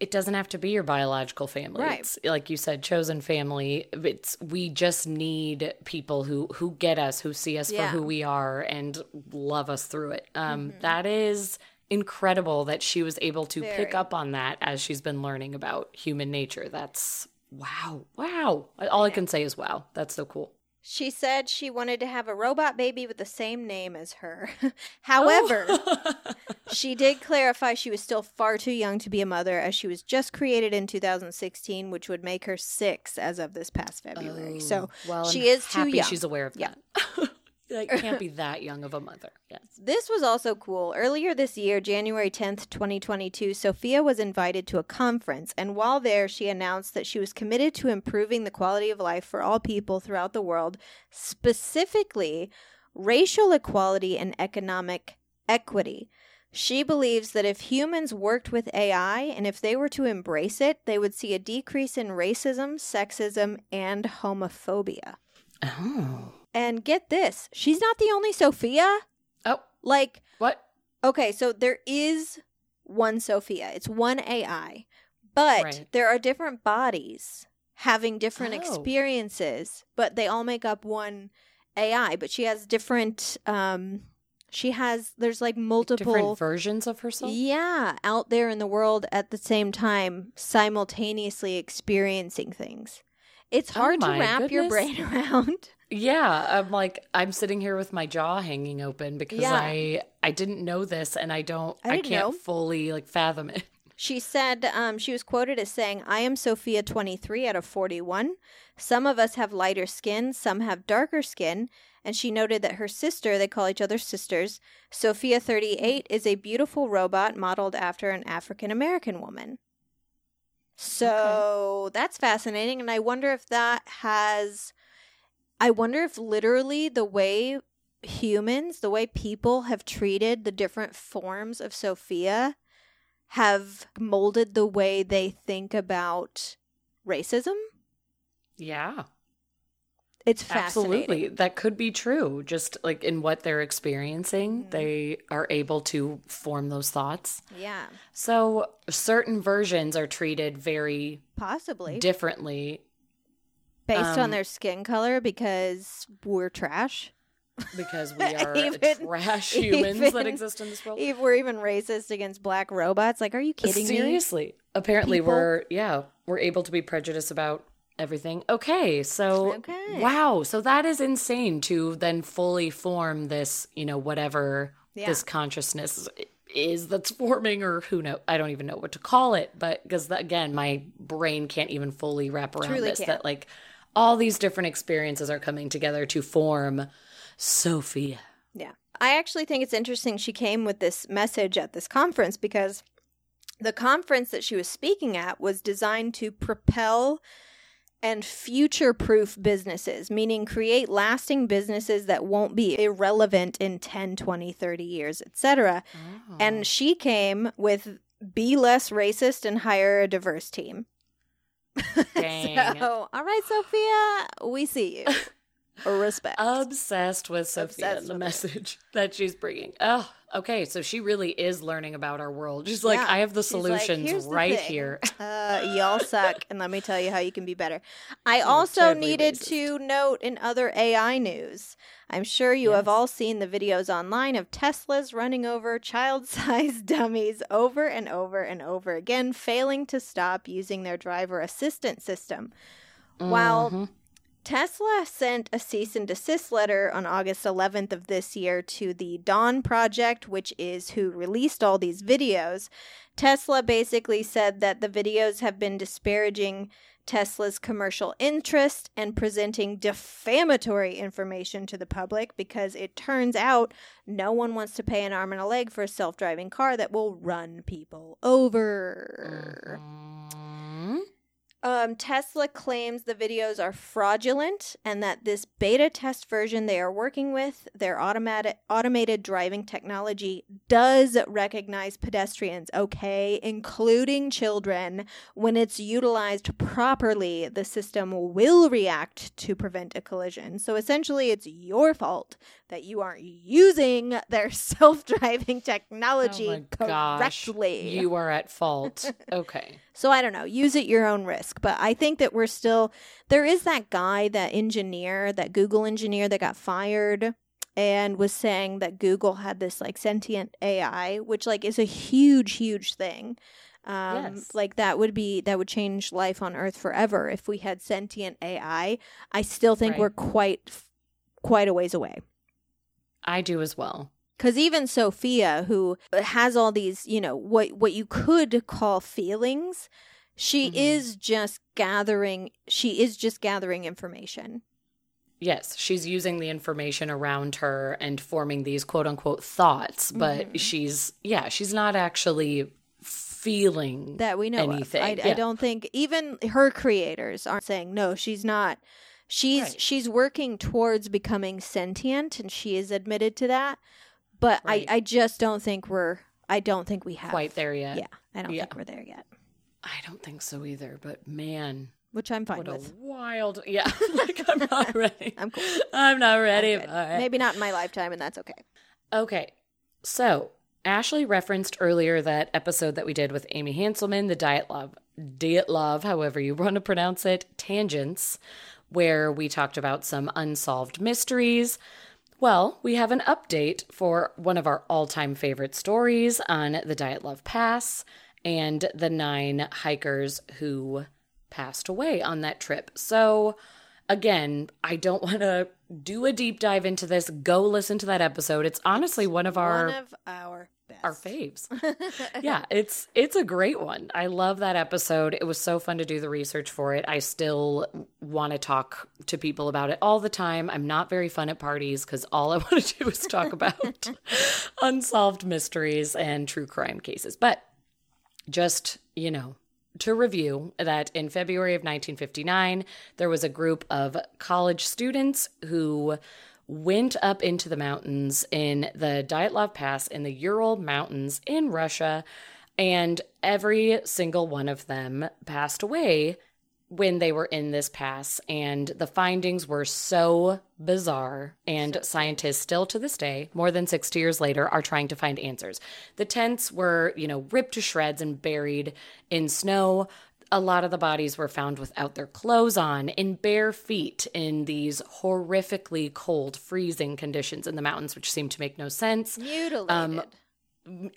S3: It doesn't have to be your biological family.
S2: Right.
S3: It's, like you said, chosen family. It's we just need people who who get us, who see us
S2: Yeah.
S3: for who we are, and love us through it. Um,
S2: Mhm.
S3: that is incredible that she was able to pick up on that as she's been learning about human nature. That's wow, wow. All I can say is wow. That's so cool.
S2: She said she wanted to have a robot baby with the same name as her. [laughs] Oh. However,
S3: Oh. [laughs]
S2: She did clarify she was still far too young to be a mother as she was just created in 2016, which would make her six as of this past February. So
S3: Oh, well,
S2: she
S3: I'm
S2: is too
S3: happy
S2: young.
S3: She's aware of
S2: Yeah.
S3: that. [laughs] like [laughs] can't be that young of a mother. Yes.
S2: this was also cool. Earlier this year, January 10th, 2022, Sophia was invited to a conference. And while there, she announced that she was committed to improving the quality of life for all people throughout the world, specifically racial equality and economic equity. She believes that if humans worked with AI and if they were to embrace it, they would see a decrease in racism, sexism, and homophobia.
S3: Oh.
S2: And get this, she's not the only Sophia.
S3: Oh.
S2: Like,
S3: What?
S2: okay, so there is one Sophia, it's one AI, but
S3: Right.
S2: there are different bodies having different
S3: Oh.
S2: experiences, but they all make up one AI. But she has different, um, she has, there's like multiple.
S3: Different versions of herself.
S2: Yeah, out there in the world at the same time, simultaneously experiencing things. It's
S3: Oh
S2: hard to
S3: my
S2: wrap your brain [laughs] around.
S3: Yeah, I'm like I'm sitting here with my jaw hanging open because
S2: Yeah.
S3: I I didn't know this and I don't
S2: I
S3: I, can't
S2: know.
S3: fully like fathom it. [laughs]
S2: She said um, she was quoted as saying, I am Sophia 23 out of 41. Some of us have lighter skin, some have darker skin. And she noted that her sister, they call each other sisters, Sophia 38, is a beautiful robot modeled after an African American woman. So that's fascinating. And I wonder if that has. I wonder if literally the way humans, the way people have treated the different forms of Sophia have molded the way they think about racism.
S3: Yeah,
S2: It's fascinating.
S3: absolutely. That could be true. Just like in what they're experiencing,
S2: Mhm.
S3: they are able to form those thoughts.
S2: Yeah,
S3: So certain versions are treated very
S2: possibly
S3: differently
S2: based on
S3: um,
S2: their skin color because we're trash.
S3: because we [laughs] are
S2: Even-
S3: trash [laughs] humans that exist in this world.
S2: If we're even racist against black robots, like, are you kidding me?
S3: Seriously. Apparently
S2: People-
S3: we're yeah, we're able to be prejudiced about everything. Okay, so
S2: Okay.
S3: wow, so that is insane to then fully form this, you know, whatever
S2: Yeah.
S3: this consciousness is that's forming, or who know, I don't even know what to call it, but because again, my brain can't even fully wrap around
S2: Truly
S3: this.
S2: can't.
S3: That like all these different experiences are coming together to form Sophia.
S2: Yeah. I actually think it's interesting she came with this message at this conference because the conference that she was speaking at was designed to propel and future proof businesses, meaning create lasting businesses that won't be irrelevant in 10, 20, 30 years, etc. And oh. she came with be less racist and hire a diverse team. [laughs]
S3: Dang.
S2: So, all right, Sophia, we see you. [laughs] Respect.
S3: obsessed with Sophia
S2: Obsessed
S3: and the message [laughs] that she's bringing. Oh, okay. So she really is learning about our world. She's like,
S2: Yeah.
S3: I have the
S2: She's
S3: solutions
S2: "Here's the
S3: right
S2: thing.
S3: here. [laughs]
S2: Uh, y'all suck, and let me tell you how you can be better. I [laughs]
S3: You're
S2: also needed
S3: racist.
S2: to note in other AI news. I'm sure you have all seen the videos online of Teslas running over child sized dummies over and over and over again, failing to stop using their driver assistance system. While
S3: Mhm.
S2: Tesla sent a cease and desist letter on August 11th of this year to the Dawn Project, which is who released all these videos. Tesla basically said that the videos have been disparaging Tesla's commercial interest and presenting defamatory information to the public because it turns out no one wants to pay an arm and a leg for a self driving car that will run people over.
S3: Mhm.
S2: Um, Tesla claims the videos are fraudulent and that this beta test version they are working with, their automatic automated driving technology, does recognize pedestrians, okay, including children. When it's utilized properly, the system will react to prevent a collision. So essentially, it's your fault that you aren't using their [laughs] self-driving technology
S3: Oh my gosh.
S2: correctly.
S3: You are at fault. [laughs] Okay.
S2: So I don't know, use at your own risk. But I think that we're still there is that guy, that engineer, that Google engineer that got fired and was saying that Google had this like sentient AI, which like is a huge, huge thing. Um,
S3: Yes.
S2: like that would be that would change life on Earth forever if we had sentient AI. I still think
S3: Right.
S2: we're quite quite a ways away.
S3: I do as well.
S2: Because even Sophia, who has all these, you know, what what you could call feelings, she
S3: Mhm.
S2: is just gathering. She is just gathering information.
S3: Yes, she's using the information around her and forming these quote unquote thoughts, but
S2: Mhm.
S3: she's, yeah, she's not actually feeling
S2: that we know
S3: anything.
S2: I, I don't think even her creators aren't saying no. She's not. She's
S3: Right.
S2: she's working towards becoming sentient, and she is admitted to that. But
S3: Right.
S2: I I just don't think we're. I don't think we have
S3: quite there yet.
S2: Yeah, I don't
S3: Yeah.
S2: think we're there yet.
S3: I don't think so either, but man,
S2: Which I'm fine
S3: what a
S2: with.
S3: wild, yeah, [laughs] like I'm not [laughs] ready.
S2: I'm cool.
S3: I'm not ready.
S2: I'm. Maybe not in my lifetime, and that's okay.
S3: Okay. So, Ashley referenced earlier that episode that we did with Amy Hanselman, the Dyatlov, Diet Love, however you want to pronounce it, Tangents, where we talked about some unsolved mysteries. Well, we have an update for one of our all time favorite stories on the Dyatlov Pass and the nine hikers who passed away on that trip. So, again, I don't [laughs] want to do a deep dive into this. Go listen to that episode. It's honestly one of our
S2: one of our best.
S3: our faves. [laughs] yeah, it's it's a great one. I love that episode. It was so fun to do the research for it. I still want to talk to people about it all the time. I'm not very fun at parties cuz all I [laughs] want to do is talk about unsolved mysteries and true crime cases. But just, you know, to review that in February of 1959, there was a group of college students who went up into the mountains in the Dyatlov Pass in the Ural Mountains in Russia, and every single one of them passed away when they were in this pass. And the findings were so bizarre, and scientists still to this day, more than 60 years later, are trying to find answers. The tents were, you know, ripped to shreds and buried in snow. A lot of the bodies were found without their clothes on, in bare feet, in these horrifically cold, freezing conditions in the mountains, which seemed to make no sense.
S2: Mutilated.
S3: Um,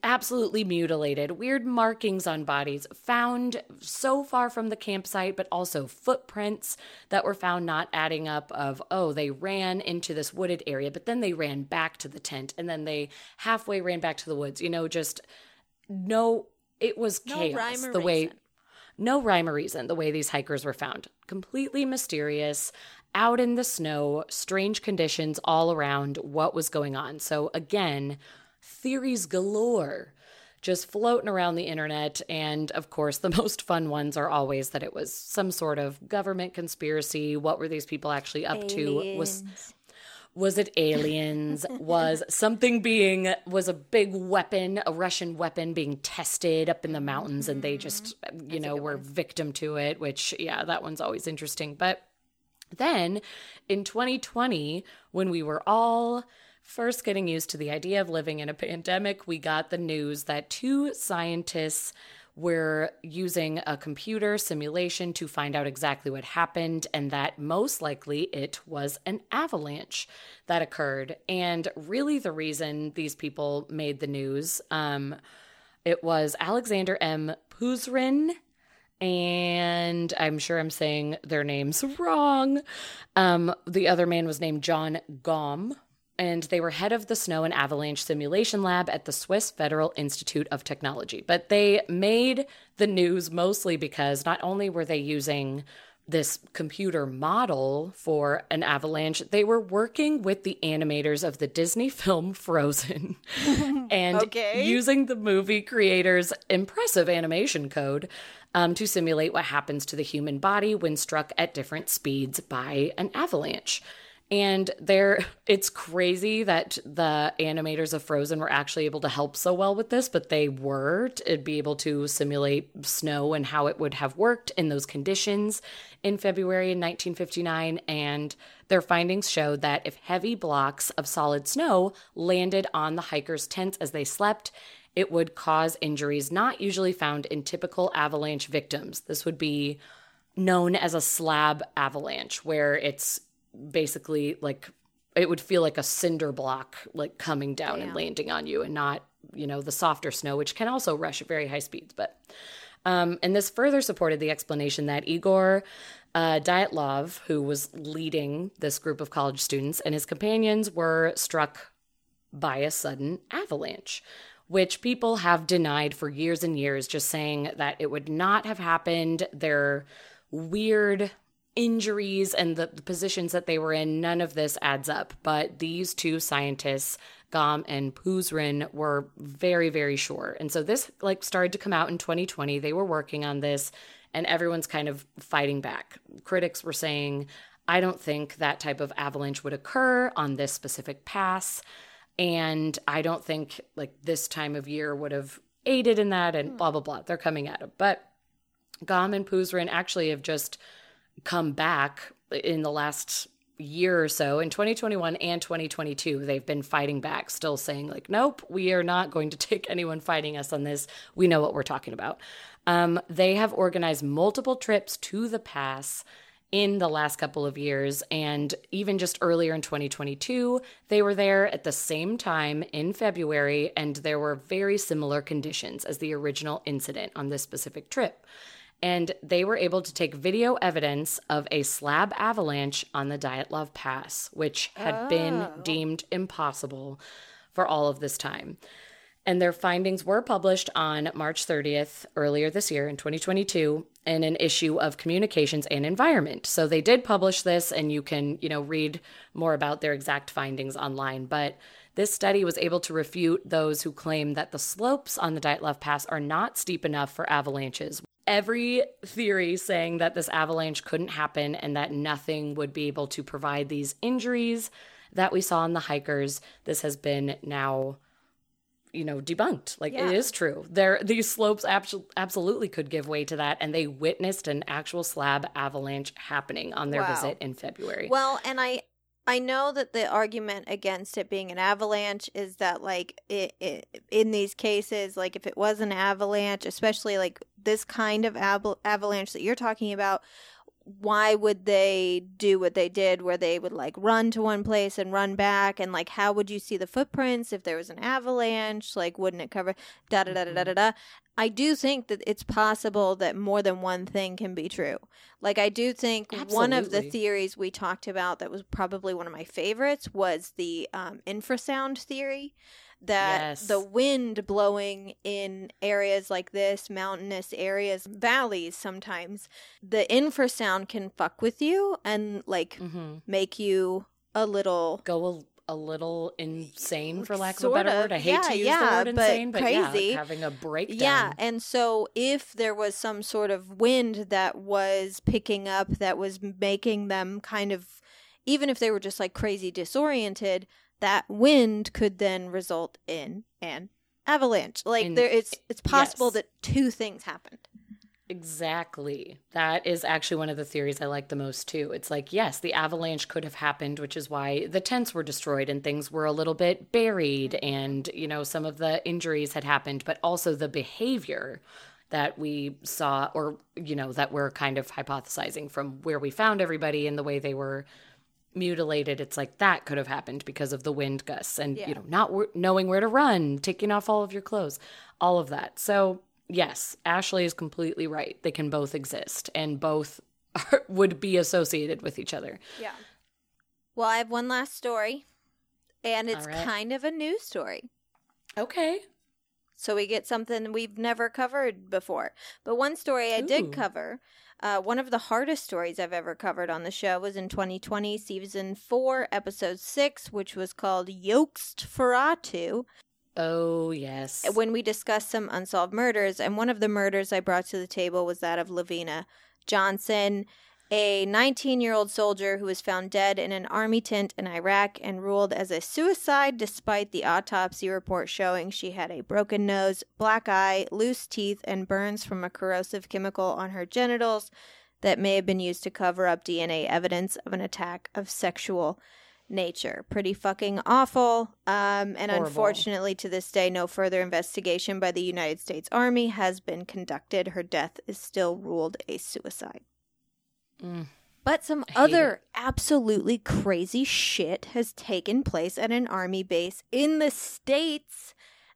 S3: absolutely mutilated, weird markings on bodies found so far from the campsite, but also footprints that were found not adding up of, oh, they ran into this wooded area, but then they ran back to the tent and then they halfway ran back to the woods. You know, just no, it was
S2: No
S3: chaos.
S2: rhyme or
S3: the way
S2: reason.
S3: no rhyme or reason the way these hikers were found. Completely mysterious, out in the snow, strange conditions all around what was going on. So, again, theories galore just floating around the internet. And of course, the [laughs] most fun ones are always that it was some sort of government conspiracy. What were these people actually up to? Was was it aliens? [laughs] was something being was a big weapon, a Russian weapon being tested up in the mountains and they just you know were victim to it, which yeah, that one's always interesting. But then in 2020 when we were all first getting used to the idea of living in a pandemic, we got the news that two scientists were using a computer simulation to find out exactly what happened, and that most likely it was an avalanche that occurred. And really, the reason these people made the news, um, it was Alexander M. Puzrin and I'm sure I'm saying their names wrong. Um, the other man was named Johan Gaume, and they were head of the snow and avalanche simulation lab at the Swiss Federal Institute of Technology. But they made the news mostly because not only were they using this computer model for an avalanche, they were working with the animators of the Disney film Frozen [laughs] and
S2: Okay.
S3: using the movie creator's impressive animation code um, to simulate what happens to the human body when struck at different speeds by an avalanche. And there, [laughs] it's crazy that the animators of Frozen were actually able to help so well with this, but they were to be able to simulate snow and how it would have worked in those conditions in February in 1959. And their findings showed that if heavy blocks of solid snow landed on the hikers' tents as they slept, it would cause injuries not usually found in typical avalanche victims. This would be known as a slab avalanche, where it's basically like it would feel like a cinder block like coming down and landing on you and not you know the softer snow which can also rush at very high speeds but um, and this further supported the explanation that igor uh, dyatlov who was leading this group of college students and his companions were struck by a sudden avalanche, which people have denied for years and years, just saying that it would not have happened. Their weird injuries and the, the positions that they were in, none of this adds up. But these two scientists, Gaume and Puzrin, were very, very sure. And so this like started to come out in 2020. They were working on this, and everyone's kind of fighting back. Critics were saying, I don't think that type of avalanche would occur on this specific pass and I don't think like this time of year would have aided in that and blah blah blah. They're coming at it. But Gaume and Puzrin actually have just come back in the last year or so in 2021 and 2022 they've been fighting back still saying like nope we are not going to [laughs] take anyone fighting us on this we know what we're talking about um, they have organized multiple trips to the pass in the last couple of years. And even just earlier in 2022, they were there at the same time in February, and there were very similar conditions as the original incident on this specific trip. And they were able to take video evidence of a slab avalanche on the Dyatlov Pass, which had been oh. deemed impossible for all of this time. And their findings were published on March 30th, earlier this year in 2022, in an issue of Communications and Environment. So they did publish this, and you can, you know, read more about their exact findings online. But this study was able to refute those who claim that the slopes on the Dyatlov Pass are not steep enough for avalanches. Every theory saying that this avalanche couldn't happen and that nothing would be able to provide these injuries that we saw in the hikers, this has been now you know debunked like
S2: Yeah.
S3: it is true there these slopes abso- absolutely could give way to that and they witnessed an actual slab avalanche happening on their
S2: Wow.
S3: visit in february
S2: Well, and I I know that the argument against it being an avalanche is that like it, it, in these cases like if it was an avalanche, especially like this kind of av- avalanche that you're talking about why would they do what they did where they would like run to one place and run back? And like how would you see the footprints if there was an avalanche? Like wouldn't it cover da da da da da da da I do think that it's possible that more than one thing can be true. Like I do think one of the theories we talked about that was probably one of my favorites was the um, infrasound theory that
S3: Yes.
S2: the wind blowing in areas like this, mountainous areas, valleys sometimes, the infrasound can fuck with you and like
S3: hmm
S2: make you a little
S3: Go a, little insane, for lack of a better
S2: of.
S3: word. I hate
S2: Yeah,
S3: to use
S2: yeah,
S3: the word insane, but yeah,
S2: crazy.
S3: like having a breakdown.
S2: Yeah, and so if there was some sort of wind that was picking up that was making them kind of even if they were just like crazy disoriented, that wind could then result in an avalanche. Like
S3: In-
S2: there it's it's possible
S3: yes.
S2: that two things happened.
S3: Exactly. That is actually one of the theories I like the most too. It's like, yes, the avalanche could have happened, which is why the tents were destroyed and things were a little bit buried mm-hmm. and, you know, some of the injuries had happened, but also the behavior that we saw or, you know, that we're kind of hypothesizing from where we found everybody and the way they were mutilated. It's like that could have happened because of the wind gusts and,
S2: Yeah.
S3: you know, not w- knowing where to run, taking off all of your clothes, all of that. So, yes, Ashley is completely right. They can both exist and both are, [laughs] would be associated with each other.
S2: Yeah. Well, I have one last story and it's
S3: right.
S2: kind of a news story.
S3: Okay.
S2: So we get something we've never covered before. But one story I did cover, uh, one of the hardest stories I've ever covered on the show was in 2020, season 4, episode 6, which was called Yokst Feratu,
S3: Oh, yes.
S2: when we discussed some unsolved murders. And one of the murders I brought to the table was that of LaVena Johnson, a 19 year old soldier who was found dead in an army tent in Iraq and ruled as a suicide despite the autopsy report showing she had a broken nose, black eye, loose teeth, and burns from a corrosive chemical on her genitals that may have been used to cover up DNA evidence of an attack of sexual nature. Pretty fucking awful. Um, and
S3: Horrible.
S2: unfortunately, to this day, no further investigation by the United States Army has been conducted. Her death is still ruled a suicide.
S3: Mm.
S2: But some other absolutely crazy shit has taken place at an army base in the States.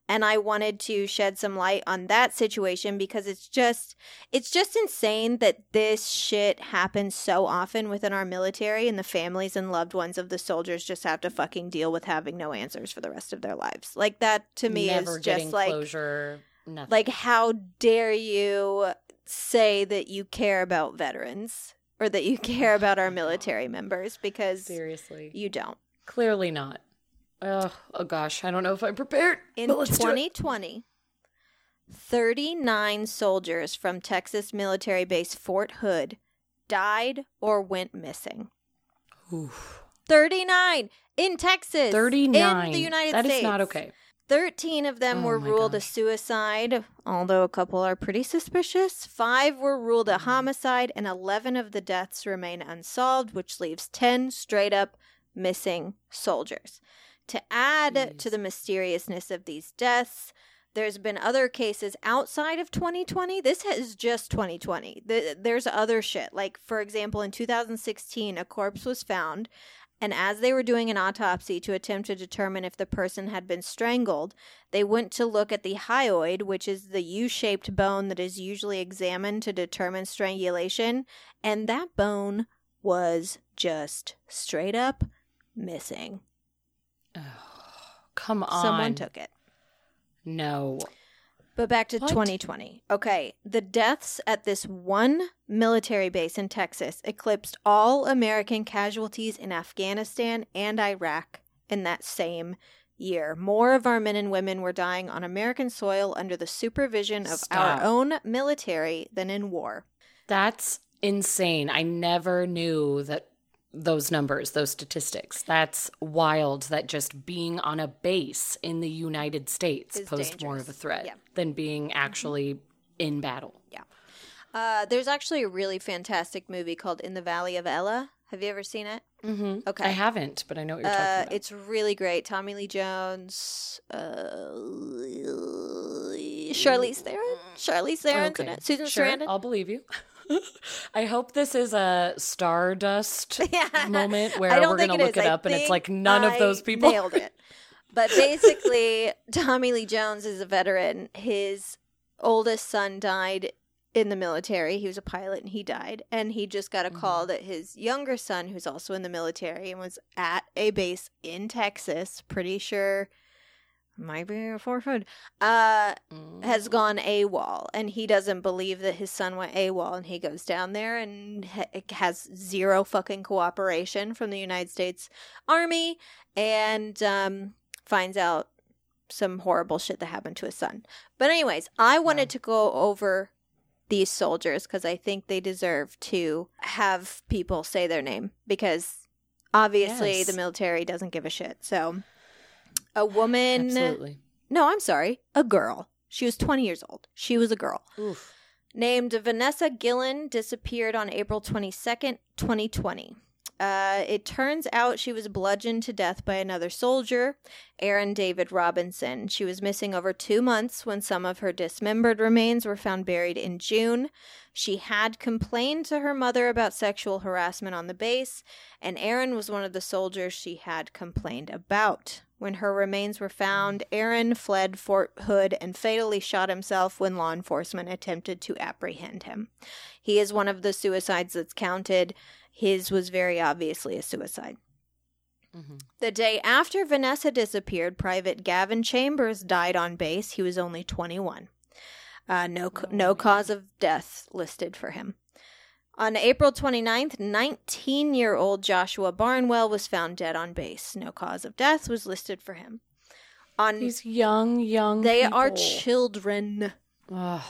S2: And I wanted to shed some light on that situation because it's just it's just insane that this shit happens so often within our military and the families and loved ones of the soldiers just have to fucking deal with having no answers for the rest of their lives. Like that to me
S3: Never
S2: is just like
S3: closure. Nothing.
S2: like how dare you say that you care about veterans or that you [laughs] care about our military members because
S3: Seriously.
S2: you don't.
S3: Clearly not. Oh, oh gosh, I don't know if I'm prepared.
S2: In
S3: but let's do it.
S2: 2020, 39 soldiers from Texas military base Fort Hood died or went missing.
S3: Oof.
S2: 39 in Texas.
S3: 39.
S2: In the United
S3: That
S2: States.
S3: That is not okay.
S2: 13 of them
S3: Oh
S2: were ruled a suicide, although a couple are pretty suspicious. Five were ruled a homicide, and 11 of the deaths remain unsolved, which leaves 10 straight up missing soldiers. To add to the mysteriousness of these deaths, there's been other cases outside of 2020. This is just 2020. There's other shit. Like, for example, in 2016, a corpse was found and as they were doing an autopsy to attempt to determine if the person had been strangled, they went to look at the hyoid, which is the U shaped bone that is usually examined to determine strangulation, and that bone was just straight up missing.
S3: Come on.
S2: Someone took it.
S3: No.
S2: But back to
S3: What?
S2: 2020. Okay, the deaths at this one military base in Texas eclipsed all American casualties in Afghanistan and Iraq in that same year. More of our men and women were dying on American soil under the supervision of
S3: Stop.
S2: our own military than in war.
S3: That's insane. I never knew that those numbers, those statistics. That's wild that just being on a base in the United States
S2: Is
S3: posed more of a threat
S2: Yeah.
S3: than being actually in battle.
S2: Uh, there's actually a really fantastic movie called In the Valley of Ella. Have you ever seen it?
S3: Mm-hmm.
S2: Okay.
S3: I haven't, but I know what you're
S2: Uh,
S3: talking about.
S2: it's really great. Tommy Lee Jones, uh, Charlize Theron, Charlize Theron's in
S3: okay.
S2: it. Susan
S3: sure,
S2: Sarandon.
S3: I'll believe you. [laughs] [laughs] I hope this is a Stardust [laughs]
S2: Yeah.
S3: moment where we're going to look
S2: is.
S3: it
S2: I
S3: up and it's like none of those people.
S2: nailed it. [laughs] But basically, Tommy Lee Jones is a veteran. His oldest son died in the military. He was a pilot and he died. And he just got a mm-hmm. call that his younger son, who's also in the military and was at a base in Texas, pretty sure might be Fort Hood, uh,
S3: Mm.
S2: has gone AWOL, and he doesn't believe that his son went AWOL, and he goes down there and ha- has zero fucking cooperation from the United States Army, and um, finds out some horrible shit that happened to his son. But anyways, I wanted
S3: Wow.
S2: to go over these soldiers because I think they deserve to have people say their name because obviously
S3: Yes.
S2: the military doesn't give a shit. So a woman
S3: Absolutely.
S2: no, I'm sorry. A girl. She was 20 years old. She was a girl.
S3: Oof.
S2: Named Vanessa Guillén disappeared on April 22nd, 2020. Uh, it turns out she was bludgeoned to death by another soldier, Aaron David Robinson. She was missing over two months when some of her dismembered remains were found buried in June. She had complained to her mother about sexual harassment on the base, and Aaron was one of the soldiers she had complained about. When her remains were found, Aaron fled Fort Hood and fatally shot himself when law enforcement attempted to apprehend him. He is one of the suicides that's counted. His was very obviously a suicide.
S3: Mm-hmm.
S2: The day after Vanessa disappeared, Private Gavin Chambers died on base. He was only 21. Uh, no,
S3: Oh,
S2: no cause of death listed for him. On April 29th, 19 year old Joshua Barnwell was found dead on base. No cause of death was listed for him. On
S3: These young, young.
S2: they are children.
S3: Ugh.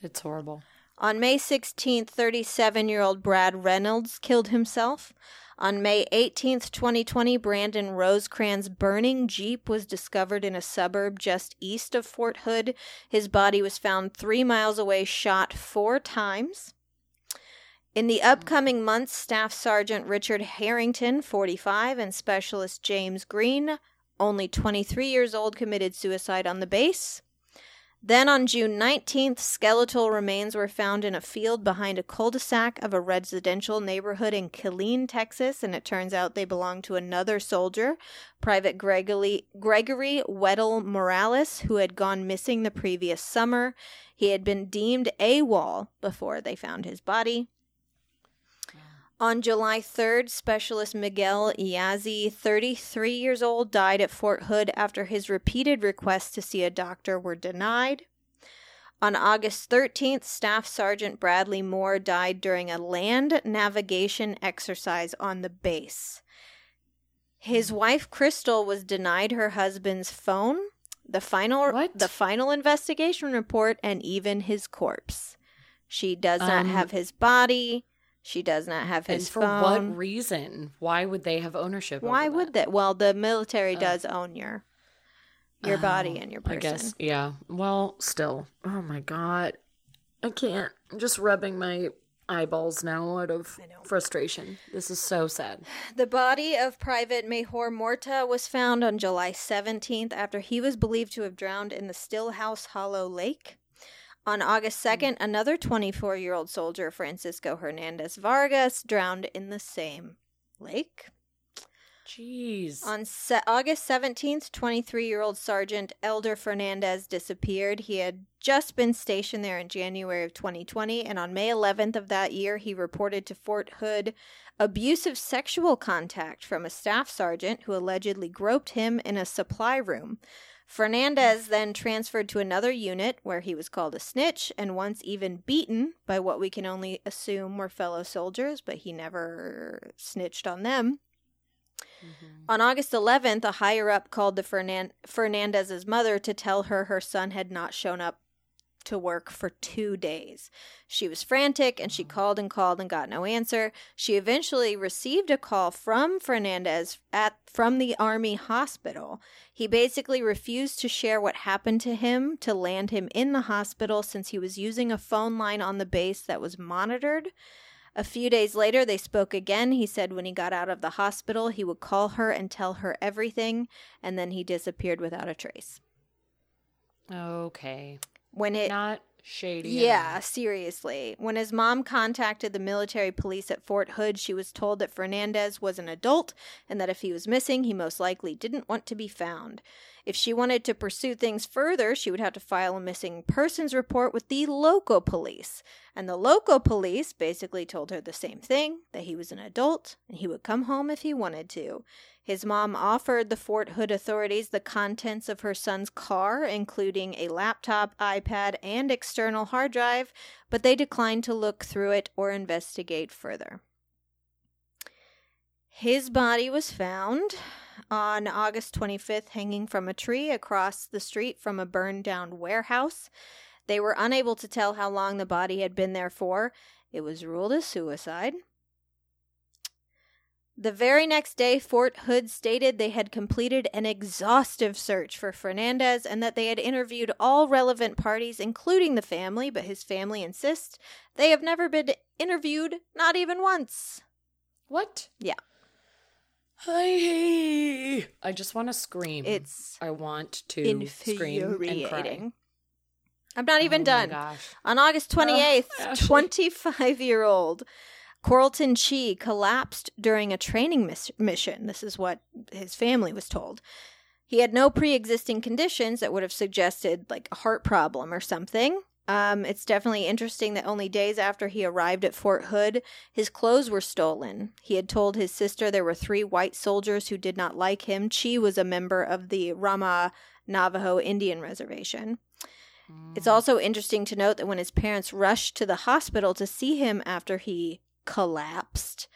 S3: It's horrible.
S2: On May 16th, 37 year old Brad Reynolds killed himself. On May 18th, 2020, Brandon Rosecrans' burning Jeep was discovered in a suburb just east of Fort Hood. His body was found three miles away, shot four times. In the upcoming months, Staff Sergeant Richard Harrington, 45, and Specialist James Green, only 23 years old, committed suicide on the base. Then on June 19th, skeletal remains were found in a field behind a cul de sac of a residential neighborhood in Killeen, Texas, and it turns out they belonged to another soldier, Private Gregory, Gregory Wedel-Morales, who had gone missing the previous summer. He had been deemed AWOL before they found his body. On July 3rd, Specialist Miguel Yazzie, 33 years old, died at Fort Hood after his repeated requests to see a doctor were denied. On August 13th, Staff Sergeant Bradley Moore died during a land navigation exercise on the base. His wife Crystal was denied her husband's phone, the final
S3: What?
S2: the final investigation report, and even his corpse. She does not
S3: Um,
S2: have his body. She does not have his And
S3: for
S2: phone.
S3: what reason? Why would they have ownership?
S2: Why would
S3: that?
S2: Well, the military
S3: Oh.
S2: does own your your oh, body
S3: Oh,
S2: and your person.
S3: I guess, yeah. Well, still. Oh my god. I can't. I'm just rubbing my eyeballs now out of frustration. This is so sad.
S2: The body of Private Mejhor Morta was found on July 17th after he was believed to have drowned in the Stillhouse Hollow Lake. On August hmm. 2nd, another 24 year old soldier, Francisco Hernandez Vargas, drowned in the same lake.
S3: Jeez.
S2: On se- August 17th, 23 year old Sergeant Elder Fernandes disappeared. He had just been stationed there in January of 2020, and on May 11th of that year, he reported to Fort Hood abusive sexual contact from a staff sergeant who allegedly groped him in a supply room. Fernandes then transferred to another unit where he was called a snitch and once even beaten by what we can only assume were fellow soldiers, but he never snitched on them.
S3: Mhm.
S2: On August 11th, a higher up called the Fernan- Fernandes's mother to tell her her son had not shown up to work for two days. She was frantic and she called and called and got no answer. She eventually received a call from Fernandes at from the army hospital. He basically refused to share what happened to him to land him in the hospital since he was using a phone line on the base that was monitored. A few days later, they spoke again. He said when he got out of the hospital, he would call her and tell her everything, and then he disappeared without a trace.
S3: Okay.
S2: When it
S3: Not shady.
S2: Yeah, seriously. When his mom contacted the military police at Fort Hood, she was told that Fernandes was an adult and that if he was missing, he most likely didn't want to be found. If she wanted to pursue things further, she would have to file a missing persons report with the local police. And the local police basically told her the same thing that he was an adult and he would come home if he wanted to. His mom offered the Fort Hood authorities the contents of her son's car, including a laptop, iPad, and external hard drive, but they declined to look through it or investigate further. His body was found on August 25th hanging from a tree across the street from a burned down warehouse. They were unable to tell how long the body had been there for. It was ruled a suicide. The very next day, Fort Hood stated they had completed an exhaustive search for Fernandes and that they had interviewed all relevant parties, including the family, but his family insists they have never been interviewed, not even once.
S3: What?
S2: Yeah.
S3: Hi. I just want to scream.
S2: It's
S3: I want to scream and cry.
S2: I'm not even
S3: Oh
S2: done.
S3: gosh.
S2: On August ah, 28th,
S3: Ashley.
S2: 25 year old Corlton Chee collapsed during a training miss- mission. This is what his family was told. He had no pre existing conditions that would have suggested like a heart problem or something. Um, it's definitely interesting that only days after he arrived at Fort Hood, his clothes were stolen. He had told his sister there were three white soldiers who did not like him. Chee was a member of the Ramah Navajo Indian Reservation. It's also interesting to note that when his parents rushed to the hospital to see him after he collapsed,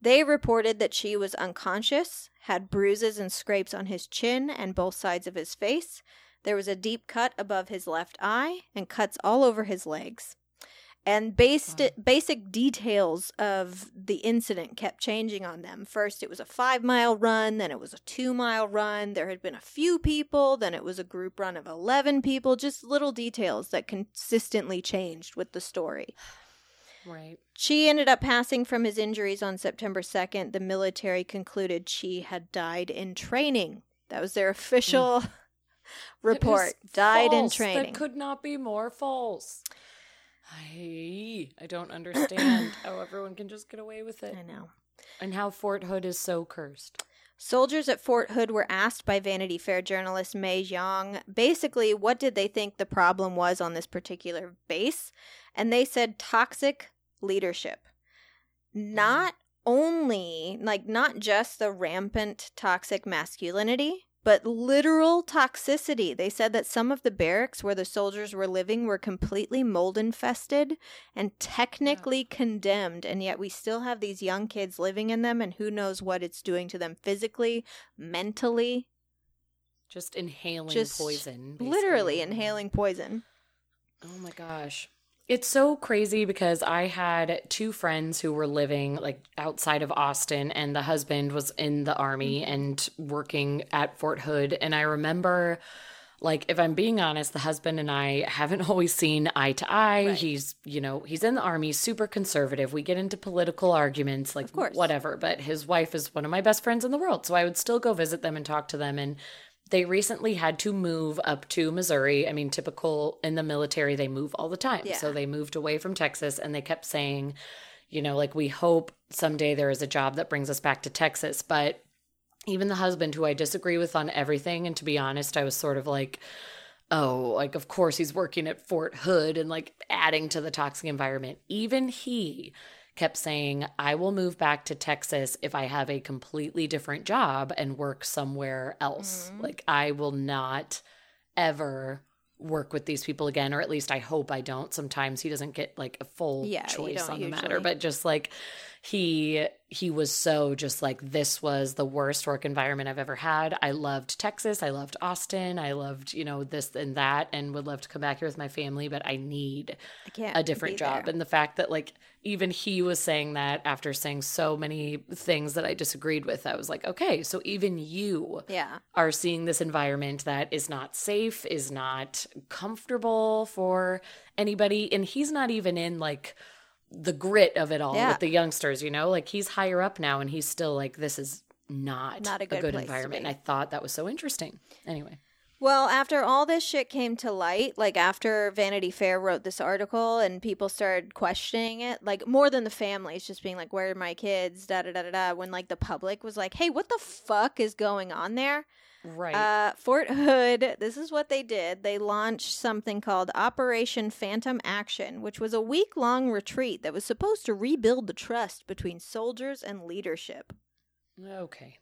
S2: they reported that she was unconscious, had bruises and scrapes on his chin and both sides of his face. There was a deep cut above his left eye and cuts all over his legs. And basic, basic details of the incident kept changing on them. First, it was a five mile run, then it was a two mile run. There had been a few people, then it was a group run of 11 people. Just little details that consistently changed with the story.
S3: Right.
S2: Chee ended up passing from his injuries on September 2nd. The military concluded Chee had died in training. That was their official hmm. [laughs] report.
S3: That is
S2: Died in
S3: false.
S2: training.
S3: That could not be more false. I I don't understand [clears throat] how everyone can just get away with it,
S2: I know.
S3: and how Fort Hood is so cursed.
S2: Soldiers at Fort Hood were asked by Vanity Fair journalist Mei Zhang basically what did they think the problem was on this particular base, and they said toxic leadership. Mm. Not only, like, not just the rampant toxic masculinity, but literal toxicity. They said that some of the barracks where the soldiers were living were completely mold infested and technically condemned, and yet we still have these young kids living in them, and who knows what it's doing to them physically, mentally,
S3: Just inhaling
S2: just
S3: poison.
S2: literally inhaling poison.
S3: Oh my gosh. It's so crazy because I had two friends who were living like outside of Austin and the husband was in the army mm. and working at Fort Hood and I remember like if I'm being honest the husband and I haven't [laughs] always seen eye to eye.
S2: Right.
S3: He's, you know, he's in the army, super conservative. We get into political arguments like
S2: Of course.
S3: whatever, but his wife is one of my best friends in the world, so I would still go visit them and talk to them and they recently had to move up to Missouri. I mean, typical in the military, they move all the time.
S2: Yeah.
S3: So they moved away from Texas and they kept saying, you know, like, we hope someday there is a job that brings us back to Texas. But even the husband, who I disagree with on everything, and to be honest, I was sort of like, oh, like, of course he's working at Fort Hood and like adding to the toxic environment. Even he kept saying, I will move back to Texas if I have a completely different job and work somewhere else.
S2: Mm-hmm.
S3: Like, I will not ever work with these people again, or at least I hope I don't. Sometimes he doesn't get like a full
S2: Yeah,
S3: choice on the matter, but just like he he was so just like this was the worst work environment I've ever had. I loved Texas, I loved Austin, I loved, you know, this and that and would love to come back here with my family, but I need
S2: I
S3: a different job.
S2: there.
S3: And the fact that like even he was saying that after saying so many things that I disagreed with, I was like, okay, so even you
S2: Yeah.
S3: are seeing this environment that is not safe, is not comfortable for anybody. And he's not even in like the grit of it all
S2: Yeah.
S3: with the youngsters, you know? Like he's higher up now and he's still like, this is not,
S2: Not a good place to
S3: environment. And I thought that was so interesting. Anyway.
S2: Well, after all this shit came to light, like after Vanity Fair wrote this article and people started questioning it, like more than the families just being like, Where are my kids? Da da da da da. When like the public was like, Hey, what the fuck is going on there?
S3: Right.
S2: Uh, Fort Hood, this is what they did. They launched something called Operation Phantom Action, which was a week long retreat that was supposed to rebuild the trust between soldiers and leadership.
S3: okay.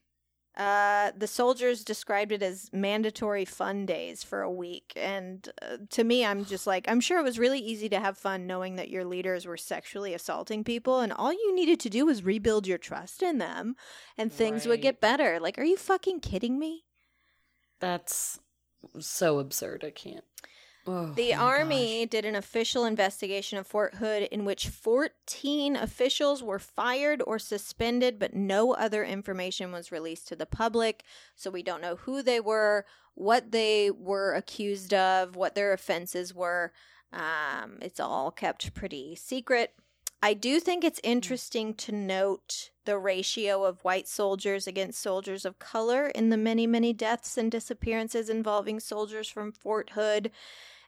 S2: Uh, the soldiers described it as mandatory fun days for a week. And uh, to me, I'm just like, I'm sure it was really easy to have fun knowing that your leaders were sexually assaulting people. And all you needed to do was rebuild your trust in them and things would get better. Like, are you fucking kidding me?
S3: That's so absurd. I can't. Oh,
S2: The
S3: my
S2: Army did an official investigation of Fort Hood in which 14 officials were fired or suspended, but no other information was released to the public. So we don't know who they were, what they were accused of, what their offenses were. Um, it's all kept pretty secret. I do think it's interesting to note the ratio of white soldiers against soldiers of color in the many, many deaths and disappearances involving soldiers from Fort Hood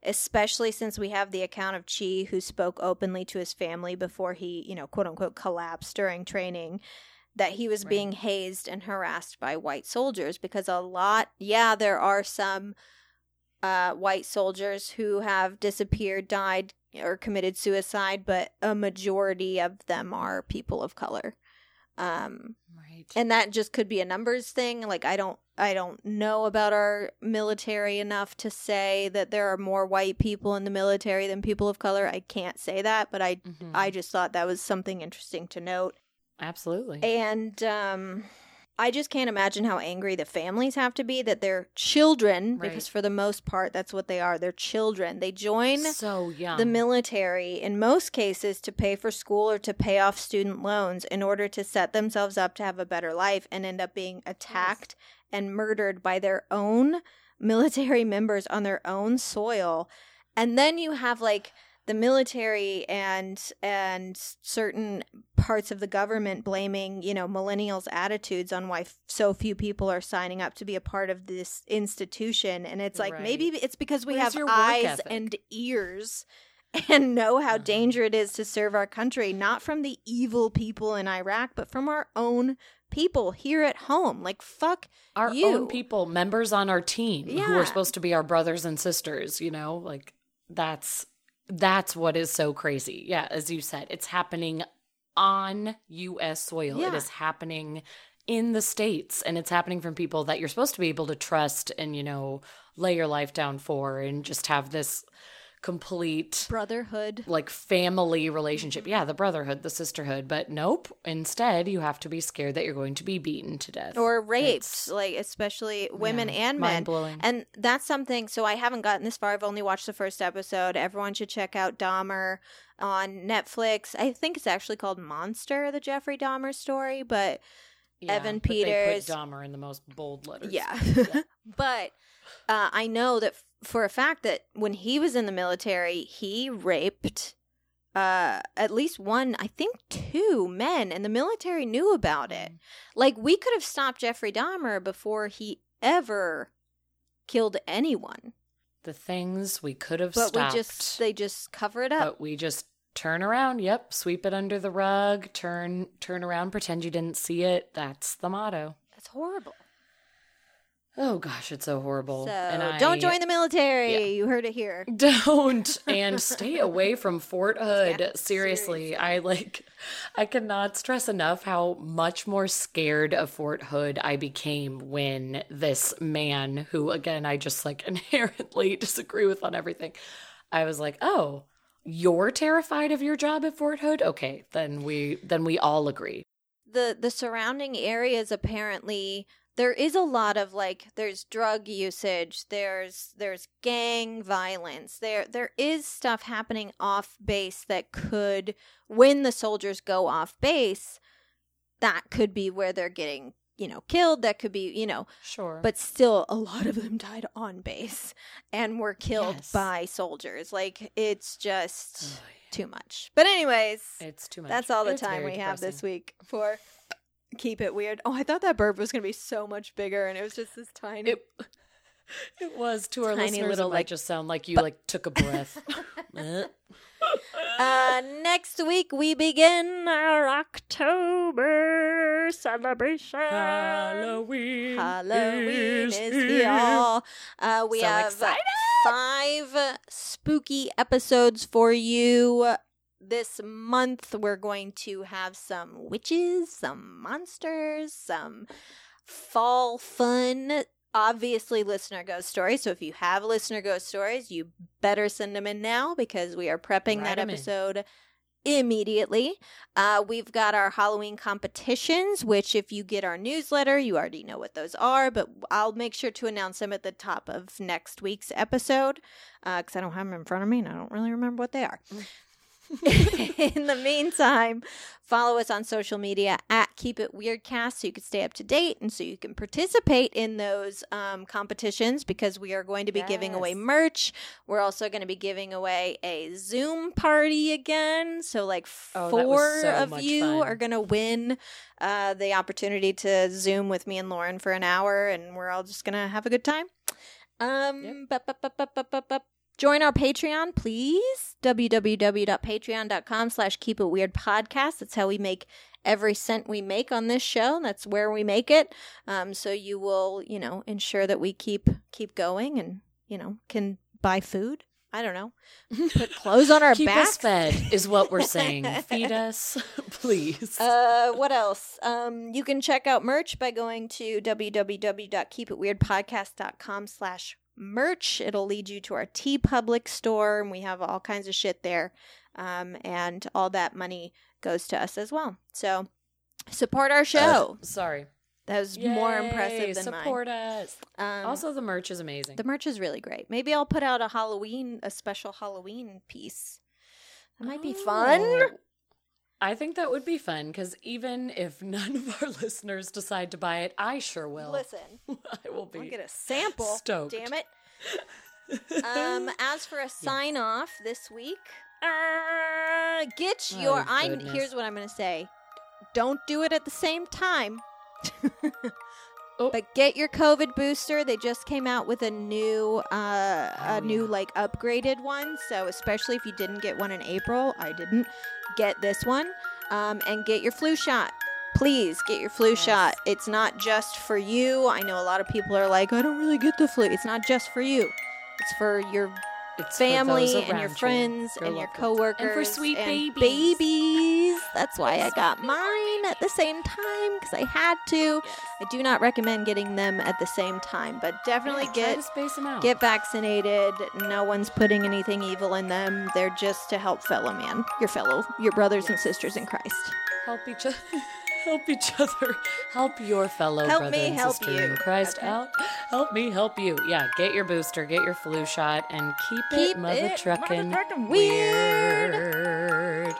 S2: especially since we have the account of Chee who spoke openly to his family before he, you know, quote unquote collapsed during training that he was
S3: Right.
S2: being hazed and harassed by white soldiers because a lot yeah, there are some uh white soldiers who have disappeared, died or committed suicide, but a majority of them are people of color. Um
S3: Right.
S2: and that just could be a numbers thing like i don't i don't know about our military enough to say that there are more white people in the military than people of color i can't say that but i
S3: Mhm.
S2: i just thought that was something interesting to note
S3: Absolutely.
S2: and um i just can't imagine how angry the families have to be that their children
S3: Right.
S2: because for the most part that's what they are they're children they join
S3: so young.
S2: the military in most cases to pay for school or to pay off student loans in order to set themselves up to have a better life and end up being attacked and murdered by their own military [laughs] members on their own soil and then you have like the military and and certain parts of the government blaming you know millennials attitudes on why f- so few people are signing up to be a part of this institution and it's like
S3: Right.
S2: maybe it's because we
S3: Where's
S2: have
S3: your
S2: eyes
S3: ethic?
S2: and ears [laughs] and know how
S3: Uh-huh.
S2: dangerous it is to serve our country not from the evil people in Iraq but from our own people here at home like fuck
S3: our
S2: you.
S3: own people, members on our team who are supposed to be our brothers and sisters, you know? Like that's that's what is so crazy. Yeah, as you said, it's happening on US soil. It
S2: Yeah.
S3: is happening in the states and it's happening from people that you're supposed to be able to trust and, you know, lay your life down for and just have this complete
S2: brotherhood.
S3: like family relationship. Yeah, the brotherhood, the sisterhood, but nope. Instead, you have to be scared that you're going to be beaten to death.
S2: Or raped
S3: It's-
S2: like especially women
S3: yeah,
S2: and men.
S3: mind-blowing.
S2: and that's something so i haven't gotten this far. I've only watched the first episode. Everyone should check out dahmer on netflix. I think it's actually called monster the jeffrey dahmer story but Evan
S3: but They
S2: Peters-
S3: put Dahmer in the most bold letters.
S2: yeah. [laughs] But uh, i know that for a fact that when he was in the military he raped uh at least one i think two men and the military knew about it like we could have stopped Jeffrey Dahmer before he ever killed anyone.
S3: The things we could have stopped.
S2: But
S3: stopped.
S2: we just they just cover it up.
S3: but we just turn around. Yep, sweep it under the rug. Turn turn around. Pretend you didn't see it. That's the motto.
S2: That's horrible.
S3: Oh gosh, it's so horrible.
S2: So
S3: and I,
S2: don't join the military.
S3: yeah.
S2: You heard it here. [laughs]
S3: Don't and stay away from Fort [laughs] Hood.
S2: Yeah,
S3: seriously,
S2: seriously.
S3: I like I cannot stress enough how much more scared of Fort Hood I became when this man who again I just like [laughs] inherently disagree with on everything. I was like, "Oh, you're terrified of your job at Fort Hood? Okay, then we then we all agree."
S2: The the surrounding areas apparently there is a lot of like there's drug usage, there's there's gang violence. There there is stuff happening off base that could when the soldiers go off base that could be where they're getting, you know, killed, that could be, you know,
S3: Sure.
S2: but still a lot of them died on base and were killed
S3: Yes.
S2: by soldiers. Like it's just oh,
S3: Ugh,
S2: too much. But anyways,
S3: it's too much.
S2: that's all the
S3: It's
S2: time we have this week for keep it weird. Oh, I thought that burp was going to be so much bigger and it was just this tiny.
S3: It It was to our
S2: Tiny
S3: listeners.
S2: little,
S3: it might
S2: like,
S3: just sound like you like took a breath. Eh. [laughs]
S2: Uh, next week we begin our October celebration.
S3: Halloween.
S2: Halloween is
S3: here.
S2: here. Uh, we
S3: So
S2: have
S3: excited.
S2: five spooky episodes for you. This month, we're going to have some witches, some monsters, some fall fun. Obviously, listener ghost stories. So, if you have listener ghost stories, you better send them in now because we are prepping
S3: that
S2: that
S3: 'em in.
S2: episode immediately. Uh, we've got our Halloween competitions, which, if you get our newsletter, you already know what those are, but I'll make sure to announce them at the top of next week's episode because I don't have them in front of me and I don't really remember what they are. [laughs] in the meantime, follow us on social media at Keep It Weirdcast so you can stay up to date and so you can participate in those um, competitions because we are going to be giving away merch. We're also going to be giving away a Zoom party again. So, like,
S3: Oh,
S2: four
S3: so
S2: of you
S3: fun.
S2: are going to win uh, the opportunity to Zoom with me and Lauren for an hour, and we're all just going to have a good time. Um, bup. Join our Patreon, please. www.patreon.com slash keep it weird podcast. That's how we make every cent we make on this show. That's where we make it. Um, so you will, you know, ensure that we keep keep going and, you know, can buy food. I don't know. [laughs] Put clothes on our
S3: Keep
S2: backs.
S3: us fed is what we're saying. [laughs] Feed us, [laughs] please.
S2: Uh, what else? Um, you can check out merch by going to www.keepitweirdpodcast.com slash merch. It'll lead you to our TeePublic store, and we have all kinds of shit there. Um, and all that money goes to us as well. So support our show.
S3: Sorry.
S2: that was more impressive than
S3: support us.
S2: Um,
S3: Also, the merch is amazing.
S2: the merch is really great. Maybe I'll put out a Halloween, a special Halloween piece. That might be fun.
S3: Oh. I think that would be fun because even if [laughs] none of our listeners decide to buy it, I sure will.
S2: Listen. [laughs]
S3: I will be.
S2: I'll get a sample.
S3: stoked.
S2: Damn it. [laughs] Um, as for a sign off this week, uh, get
S3: Oh,
S2: your. I
S3: goodness.
S2: here's what I'm gonna say. Don't do it at the same time.
S3: Oh.
S2: But get your COVID booster. They just came out with a new, uh, a
S3: Oh,
S2: new
S3: yeah.
S2: like upgraded one. So especially if you didn't get one in April, I didn't get this one. Um, and get your flu shot. Please get your flu
S3: Yes.
S2: shot. It's not just for you. I know a lot of people are like, I don't really get the flu. It's not just for you. It's for your
S3: It's
S2: family
S3: those
S2: and your
S3: around you,
S2: friends and your coworkers
S3: and for sweet
S2: and
S3: babies.
S2: babies. That's why I got mine at the same time because I had to. I do not recommend getting them at the same time, but definitely
S3: Yeah,
S2: get
S3: space them out.
S2: get vaccinated. No one's putting anything evil in them. They're just to help fellow man, your fellow, your brothers and sisters in Christ.
S3: help each other. [laughs] Help each other. Help your fellow
S2: Help
S3: brother
S2: me
S3: and
S2: help
S3: sister
S2: you.
S3: in Christ
S2: Okay.
S3: out. Help me help you. Yeah, get your booster, get your flu shot, and keep,
S2: Keep
S3: it mother
S2: it
S3: truckin'
S2: motherfucking
S3: weird.